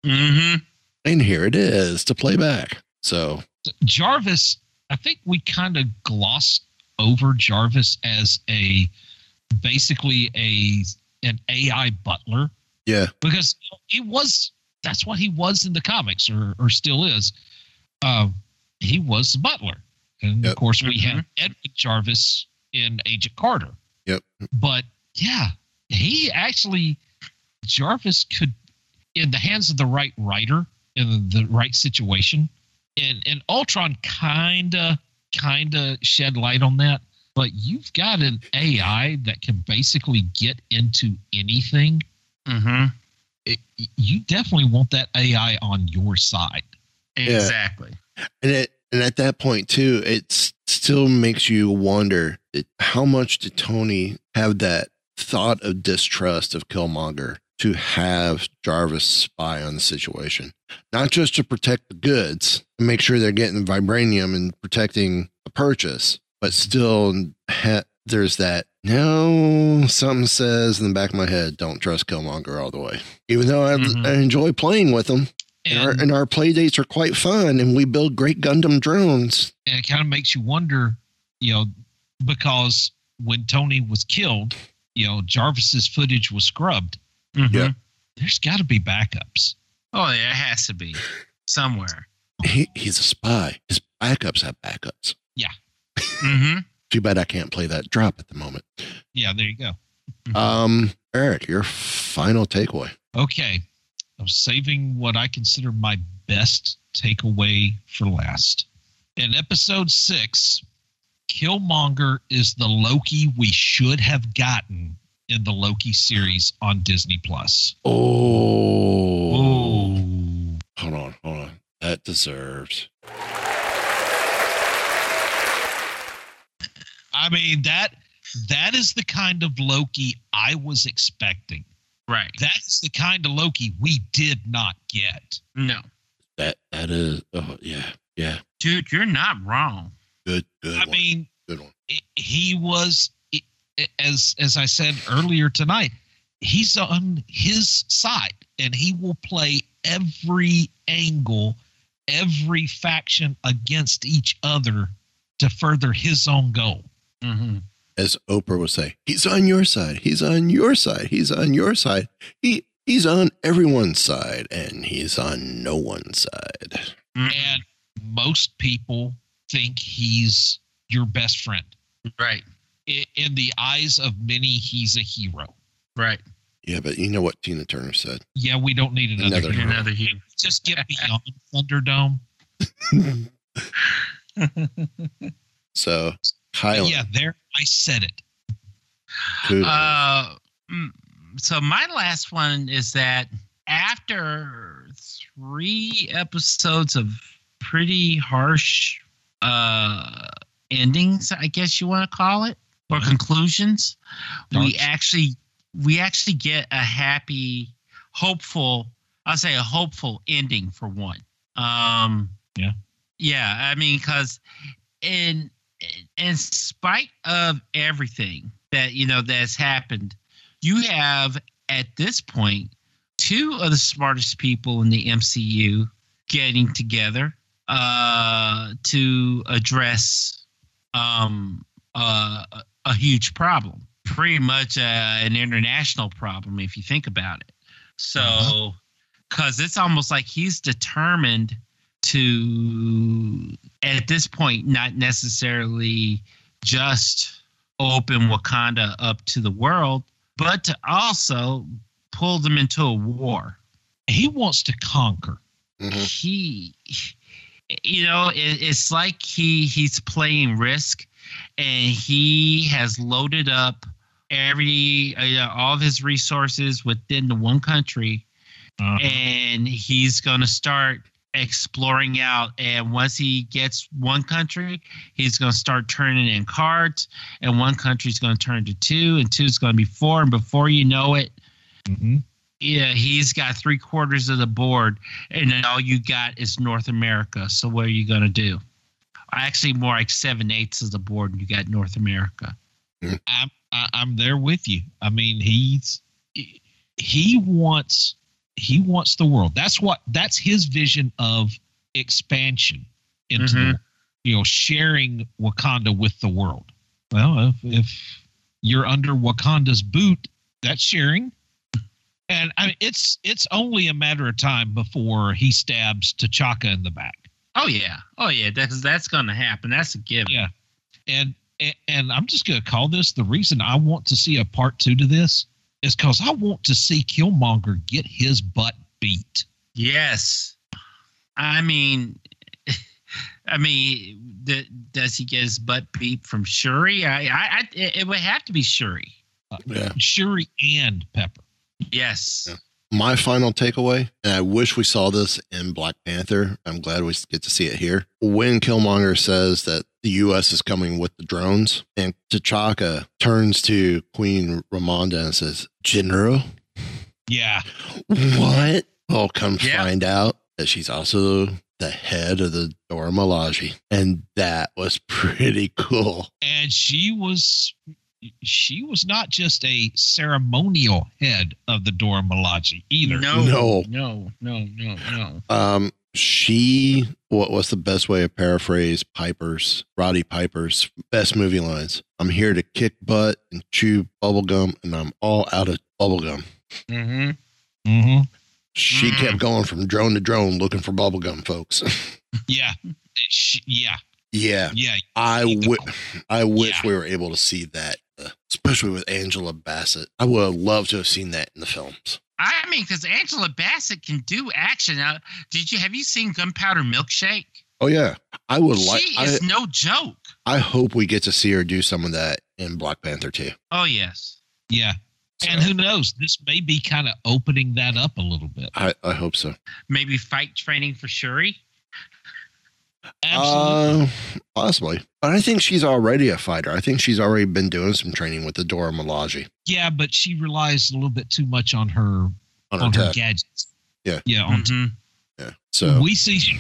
Mm-hmm. And here it is to play back. So, Jarvis, I think we kind of gloss over Jarvis as a basically a an AI butler yeah, because he was that's what he was in the comics or or still is. Um, he was the butler, and Yep. of course we had Edward Jarvis in Agent Carter. Yep. But yeah, he actually Jarvis could, in the hands of the right writer in the right situation, and and Ultron kinda kinda shed light on that. But you've got an AI that can basically get into anything. Mm-hmm. It, you definitely want that AI on your side. Exactly. and it, and at that point too, it still makes you wonder it, how much did Tony have that thought of distrust of Killmonger to have Jarvis spy on the situation, not just to protect the goods and make sure they're getting vibranium and protecting the purchase, but still ha- there's that. No, something says in the back of my head, don't trust Killmonger all the way. Even though I, Mhm. I enjoy playing with him, and, our, And, and our play dates are quite fun, and we build great Gundam drones. and it kind of makes you wonder, you know, because when Tony was killed, you know, Jarvis's footage was scrubbed. Mhm. Yeah. There's got to be backups. Oh, yeah, it has to be somewhere. He, he's a spy. His backups have backups. Yeah hmm Too bad I can't play that drop at the moment. Yeah, there you go. Um, Eric, your final takeaway. Okay. I'm saving what I consider my best takeaway for last. In episode six, Killmonger is the Loki we should have gotten in the Loki series on Disney Plus. Oh, hold on, hold on. That deserves. I mean that that is the kind of Loki I was expecting. Right. That's the kind of Loki we did not get. No. That that is. Oh yeah, yeah. Dude, you're not wrong. Good, good. I one. mean, good one. he was as as I said earlier tonight, he's on his side and he will play every angle, every faction against each other to further his own goal. hmm As Oprah would say, he's on your side. He's on your side. He's on your side. He he's on everyone's side, and he's on no one's side. And most people think he's your best friend. Right. I- In the eyes of many, he's a hero. Right. Yeah, but you know what Tina Turner said. Yeah, we don't need another, Another hero. hero. Another huge. Just get beyond Thunderdome. So, Kylan, Yeah, there I said it. kudos. Uh, mm, so my last one is that after three episodes of pretty harsh uh endings, I guess you want to call it, or conclusions, we Darks. actually we actually get a happy, hopeful. I'll say a hopeful ending for one. Um, Yeah. yeah. I mean, because in in spite of everything, that you know that's happened. You have at this point two of the smartest people in the MCU getting together uh, to address um, uh, a huge problem, pretty much uh, an international problem if you think about it. So, because it's almost like he's determined to, at this point, not necessarily just open Wakanda up to the world, but to also pull them into a war. He wants to conquer. He, you know, it, it's like he he's playing risk, and he has loaded up every uh, all of his resources within the one country, and he's going to start exploring out and once he gets one country he's going to start turning in cards and one country's going to turn to two and two is going to be four and before you know it yeah he's got three quarters of the board and then all you got is north america so what are you going to do actually more like seven eighths of the board and you got north america I'm I, I'm there with you. I mean, he's he wants he wants the world. That's what that's his vision of expansion into Mhm. the, you know sharing Wakanda with the world. Well, if, if you're under Wakanda's boot, that's sharing. And I mean, it's it's only a matter of time before he stabs T'Chaka in the back. oh yeah oh yeah that's that's going to happen that's a given Yeah. And and, and I'm just going to call this the reason I want to see a part two to this is because I want to see Killmonger get his butt beat. Yes. I mean, I mean, the, does he get his butt beat from Shuri? I, I, I it would have to be Shuri. Yeah. Shuri and Pepper. Yes. My final takeaway, and I wish we saw this in Black Panther. I'm glad we get to see it here. When Killmonger says that the U.S. is coming with the drones, and T'Chaka turns to Queen Ramonda and says, General, Yeah. what? Well, come Yeah. find out that she's also the head of the Dora Milaje. And that was pretty cool. And she was she was not just a ceremonial head of the Dora Milaje either. No, No. no, no, no, no. Um, she what what's the best way to paraphrase Piper's Roddy Piper's best movie lines? I'm here to kick butt and chew bubblegum and I'm all out of bubblegum. Mm-hmm. Mm-hmm. She Mm. kept going from drone to drone looking for bubblegum, folks. Yeah. She, yeah. yeah. Yeah. I You. I wish Yeah. we were able to see that, especially with Angela Bassett. I would have loved to have seen that in the films. I mean, because Angela Bassett can do action. Now, did you have you seen Gunpowder Milkshake? Oh yeah, I would like. she I, is no joke. I hope we get to see her do some of that in Black Panther too. Oh yes. Yeah. And who knows? This may be kind of opening that up a little bit. I, I hope so. Maybe fight training for Shuri. Absolutely. Uh, possibly. But I think she's already a fighter. I think she's already been doing some training with the Dora Milaje. yeah, but she relies a little bit too much on her On on, her her gadgets. Yeah. Yeah. On Mhm. Yeah. So we see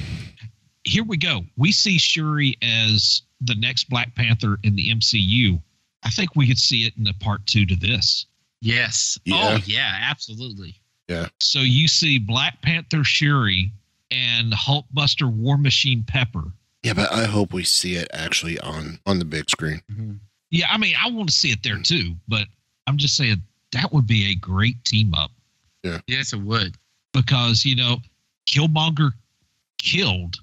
here we go. We see Shuri as the next Black Panther in the MCU. I think we could see it in the part two to this. Yes. Yeah. Oh yeah, absolutely. yeah. So you see Black Panther Shuri and Hulkbuster War Machine Pepper. Yeah, but I hope we see it actually on on the big screen. Yeah, I mean, I want to see it there too, but I'm just saying that would be a great team up Yeah. Yes, it would. because, you know, Killmonger killed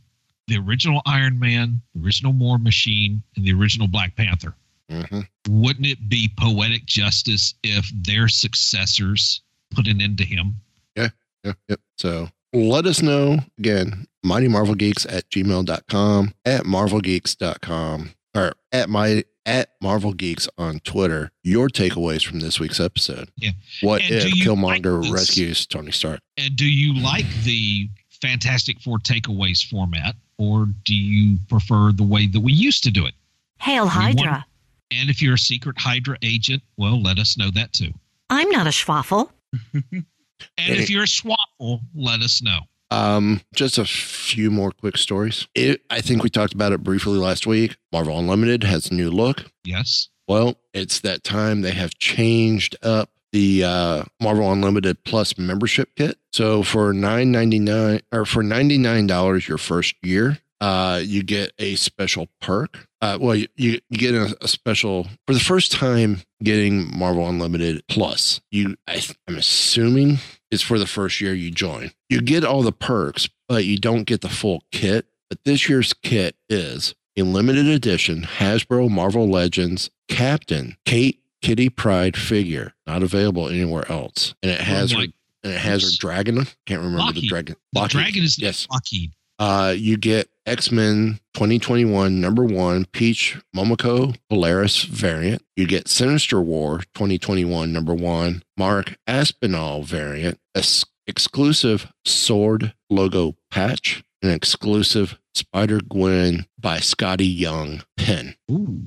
the original Iron Man, the original War Machine, and the original Black Panther. hmm Wouldn't it be poetic justice if their successors put an end to him? Yeah. Yep, yep. So let us know again, Mighty Marvel Geeks at gmail.com, at marvelgeeks.com, or at my at Marvel Geeks on Twitter, your takeaways from this week's episode. Yeah. What And if do you Killmonger like rescues Tony Stark? And do you like the Fantastic Four takeaways format, or do you prefer the way that we used to do it? Hail Hydra. want- And if you're a secret Hydra agent, well, let us know that too. I'm not a schwaffle. And Any- if you're a swaffle, let us know. Um, just a few more quick stories. It, I think we talked about it briefly last week. Marvel Unlimited has a new look. Yes. Well, it's that time they have changed up the uh, Marvel Unlimited Plus membership kit. So for nine ninety nine or for ninety nine dollars your first year, uh, you get a special perk. Uh, well, you, you, get a, a special for the first time getting Marvel Unlimited Plus. You, I, I'm assuming it's for the first year you join. You get all the perks, but you don't get the full kit. But this year's kit is a limited edition Hasbro Marvel Legends Captain Kate Kitty Pryde figure, not available anywhere else, and it has Oh her, and it has her dragon. Can't remember the Lockheed. dragon. The dragon is yes. Lockheed. Uh, you get X Men 2021 number one Peach Momoko Polaris variant. You get Sinister War 2021 number one Mark Aspinall variant. Ex- exclusive sword logo patch. An exclusive Spider Gwen by Skottie Young pen. Ooh.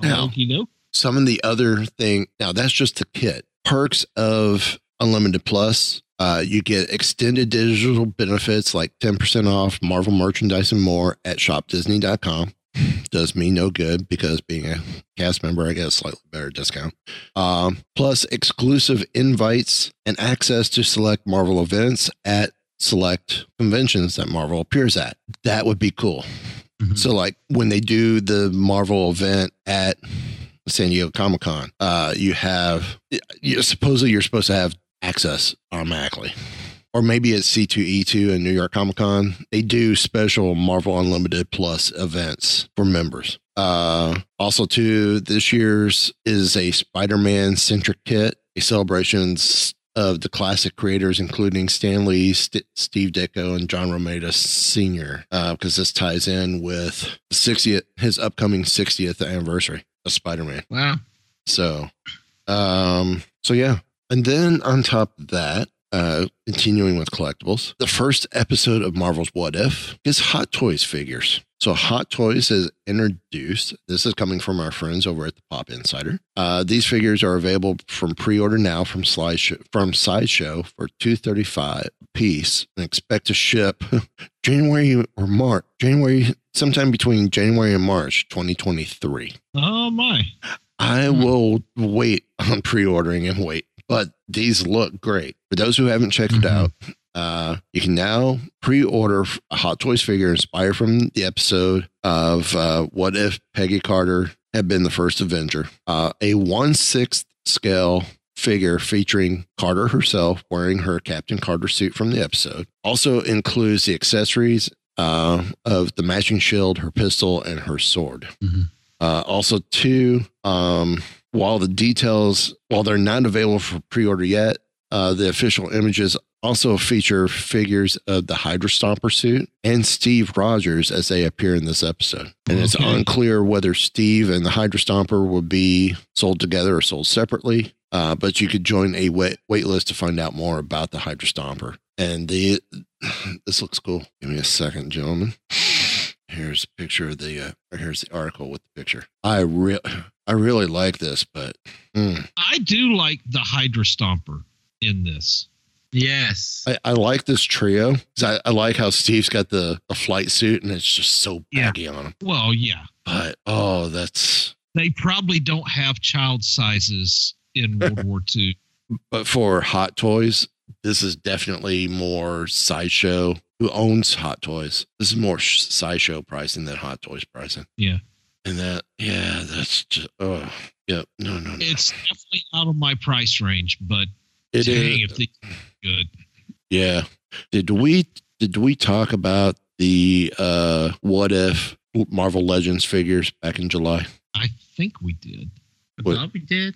Now, Okey-doke. some of the other thing now that's just the kit perks of unlimited plus uh, you get extended digital benefits like 10% off marvel merchandise and more at shopdisney.com does me no good because being a cast member i get a slightly better discount. Um, plus exclusive invites and access to select marvel events at select conventions that marvel appears at. That would be cool. So like when they do the Marvel event at San Diego Comic Con, uh, you have you supposedly you're supposed to have access automatically. Or maybe at C2E2 and New York Comic Con, they do special Marvel Unlimited Plus events for members. Uh, also, too, this year's is a Spider Man centric kit, a celebrations of the classic creators, including Stan Lee, St- Steve Ditko, and John Romita Sr., because this ties in with the 60th, his upcoming 60th anniversary of Spider Man. Wow. So, um, so yeah. And then on top of that, uh, continuing with collectibles, the first episode of Marvel's What If is Hot Toys figures. So Hot Toys has introduced. This is coming from our friends over at the Pop Insider. Uh, these figures are available from pre-order now from Slideshow from Sideshow for two thirty five a piece, and expect to ship January or March. January, sometime between January and March, twenty twenty three. Oh my. I will wait on pre-ordering and wait, but these look great. For those who haven't checked it out, uh, you can now pre-order a Hot Toys figure inspired from the episode of uh, What If Peggy Carter had been the first Avenger. Uh, a one sixth scale figure featuring Carter herself wearing her Captain Carter suit from the episode. Also includes the accessories uh, of the matching shield, her pistol, and her sword. Uh, also, two, um, while the details, while they're not available for pre-order yet, uh, the official images also feature figures of the Hydra Stomper suit and Steve Rogers as they appear in this episode. And it's unclear whether Steve and the Hydra Stomper will be sold together or sold separately. Uh, but you could join a wait, wait list to find out more about the Hydra Stomper. And the this looks cool. Give me a second, gentlemen. Here's a picture of the. Uh, here's the article with the picture. I real I really like this, but mm, I do like the Hydra Stomper in this. Yes. I, I like this trio. I, I like how Steve's got the, the flight suit and it's just so baggy on him. Well, yeah. But oh, that's They probably don't have child sizes in World War II. but for Hot Toys, this is definitely more sideshow. Who owns Hot Toys? This is more sh- sideshow pricing than Hot Toys pricing. Yeah. And that, yeah, that's just, oh, yeah, no, no, no. It's definitely out of my price range, but It dang, is. good. Yeah. Did we did we talk about the uh what if Marvel Legends figures back in July? I think we did. I What- thought we did.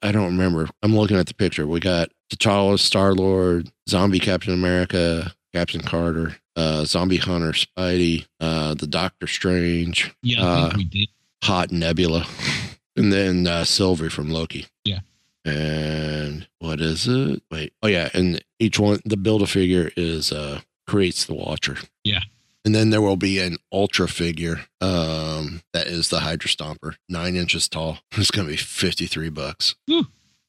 I don't remember. I'm looking at the picture. We got T'Challa, Star Lord, Zombie Captain America, Captain Carter, uh, Zombie Hunter, Spidey, uh, the Doctor Strange, Yeah, uh, we did. Hot Nebula, and then uh, Sylvie from Loki. Yeah. And what is it? Wait. Oh yeah, and each one the build a figure is uh creates the Watcher. Yeah. And then there will be an ultra figure um that is the Hydra Stomper, nine inches tall. It's gonna be fifty three bucks. Whew.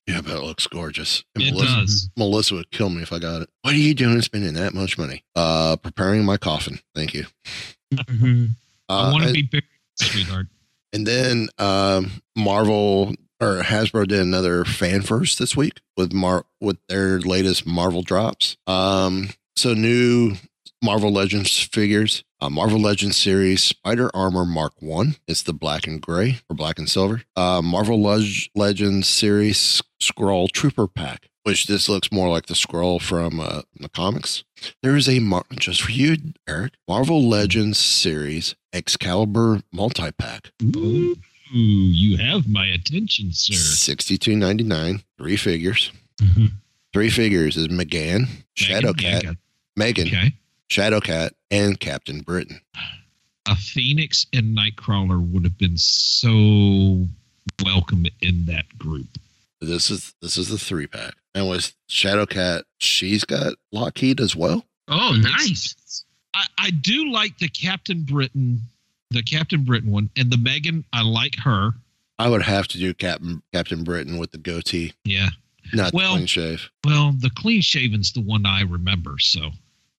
Yeah, but it looks gorgeous. And It Melissa, does. Melissa would kill me if I got it. What are you doing spending that much money? Uh preparing my coffin. Thank you. Mhm. Uh, I want to be buried, sweetheart. And then um, Marvel or Hasbro did another fan first this week with Mar with their latest Marvel drops. Um, so new Marvel Legends figures. Uh, Marvel Legends series Spider Armor Mark One. It's the black and gray or black and silver. Uh, Marvel Leg- Legends series Scroll Trooper pack, which this looks more like the scroll from uh, the comics. There is a Mar- just for you, Eric. Marvel Legends series Excalibur multi pack. Ooh, you have my attention, sir. Sixty two ninety nine. Three figures. Mhm. Three figures is Meggan, Shadowcat, Meggan. Meggan, Okay. Shadowcat, and Captain Britain. A Phoenix and Nightcrawler would have been so welcome in that group. This is this is the three pack. And with Shadowcat, she's got Lockheed as well. Oh, nice. I, I do like the Captain Britain, the Captain Britain one, and the Meggan. I like her. I would have to do Captain Captain Britain with the goatee, Yeah. not Well- the clean shave. Well, the clean shaven's the one I remember. So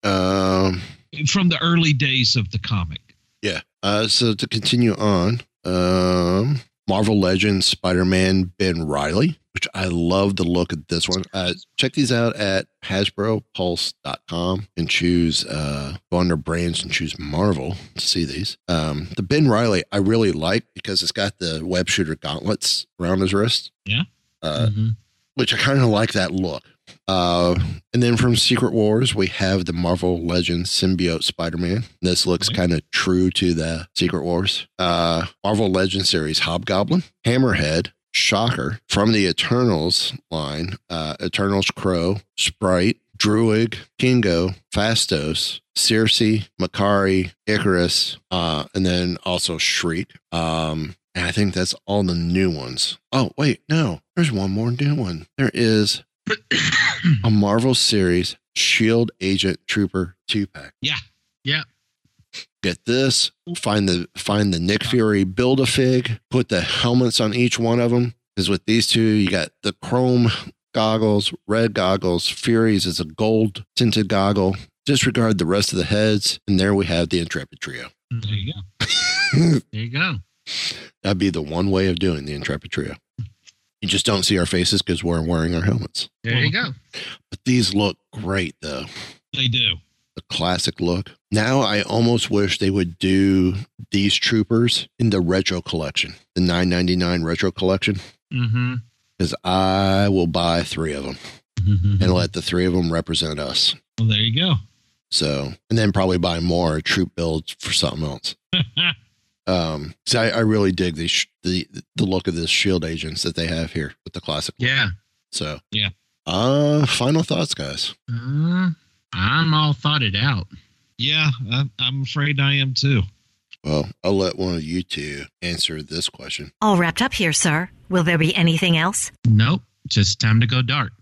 Um, from the early days of the comic. yeah. Uh, so to continue on, um, Marvel Legends Spider Man Ben Reilly, which I love the look of this one. Uh, check these out at HasbroPulse.com and choose, uh, go under brands and choose Marvel to see these. Um, the Ben Reilly I really like because it's got the web shooter gauntlets around his wrist. Yeah. Uh, Mhm. which I kind of like that look. Uh, and then from Secret Wars, we have the Marvel Legends symbiote Spider Man. This looks Okay. kind of true to the Secret Wars. Uh, Marvel Legends series Hobgoblin, Hammerhead, Shocker from the Eternals line, uh, Eternals Kro, Sprite, Druig, Kingo, Phastos, Circe, Makkari, Ikaris, uh, and then also Shriek. Um, and I think that's all the new ones. Oh, wait, no, there's one more new one. There is a Marvel series Shield Agent Trooper two pack. Yeah. Yeah. Get this. Find the find the Nick Fury build a fig. Put the helmets on each one of them. Because with these two, you got the chrome goggles, red goggles. Furies is a gold tinted goggle. Disregard the rest of the heads, and there we have the Intrepid trio. There you go. There you go. That'd be the one way of doing the Intrepid trio. You just don't see our faces because we're wearing our helmets. There you go. But these look great, though. They do. the classic look. Now I almost wish they would do these troopers in the retro collection, the 999 retro collection, Mm-hmm. because I will buy three of them and let the three of them represent us. Well, there you go. So, and then probably buy more troop builds for something else. Um, so I, I really dig the, sh- the the look of this shield agents that they have here with the classic. Yeah. So, Yeah. Uh, final thoughts, guys. Uh, I'm all thought it out. Yeah, I, I'm afraid I am too. Well, I'll let one of you two answer this question. All wrapped up here, sir. Will there be anything else? Nope. Just time to go dark.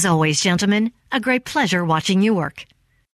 As always, gentlemen, a great pleasure watching you work.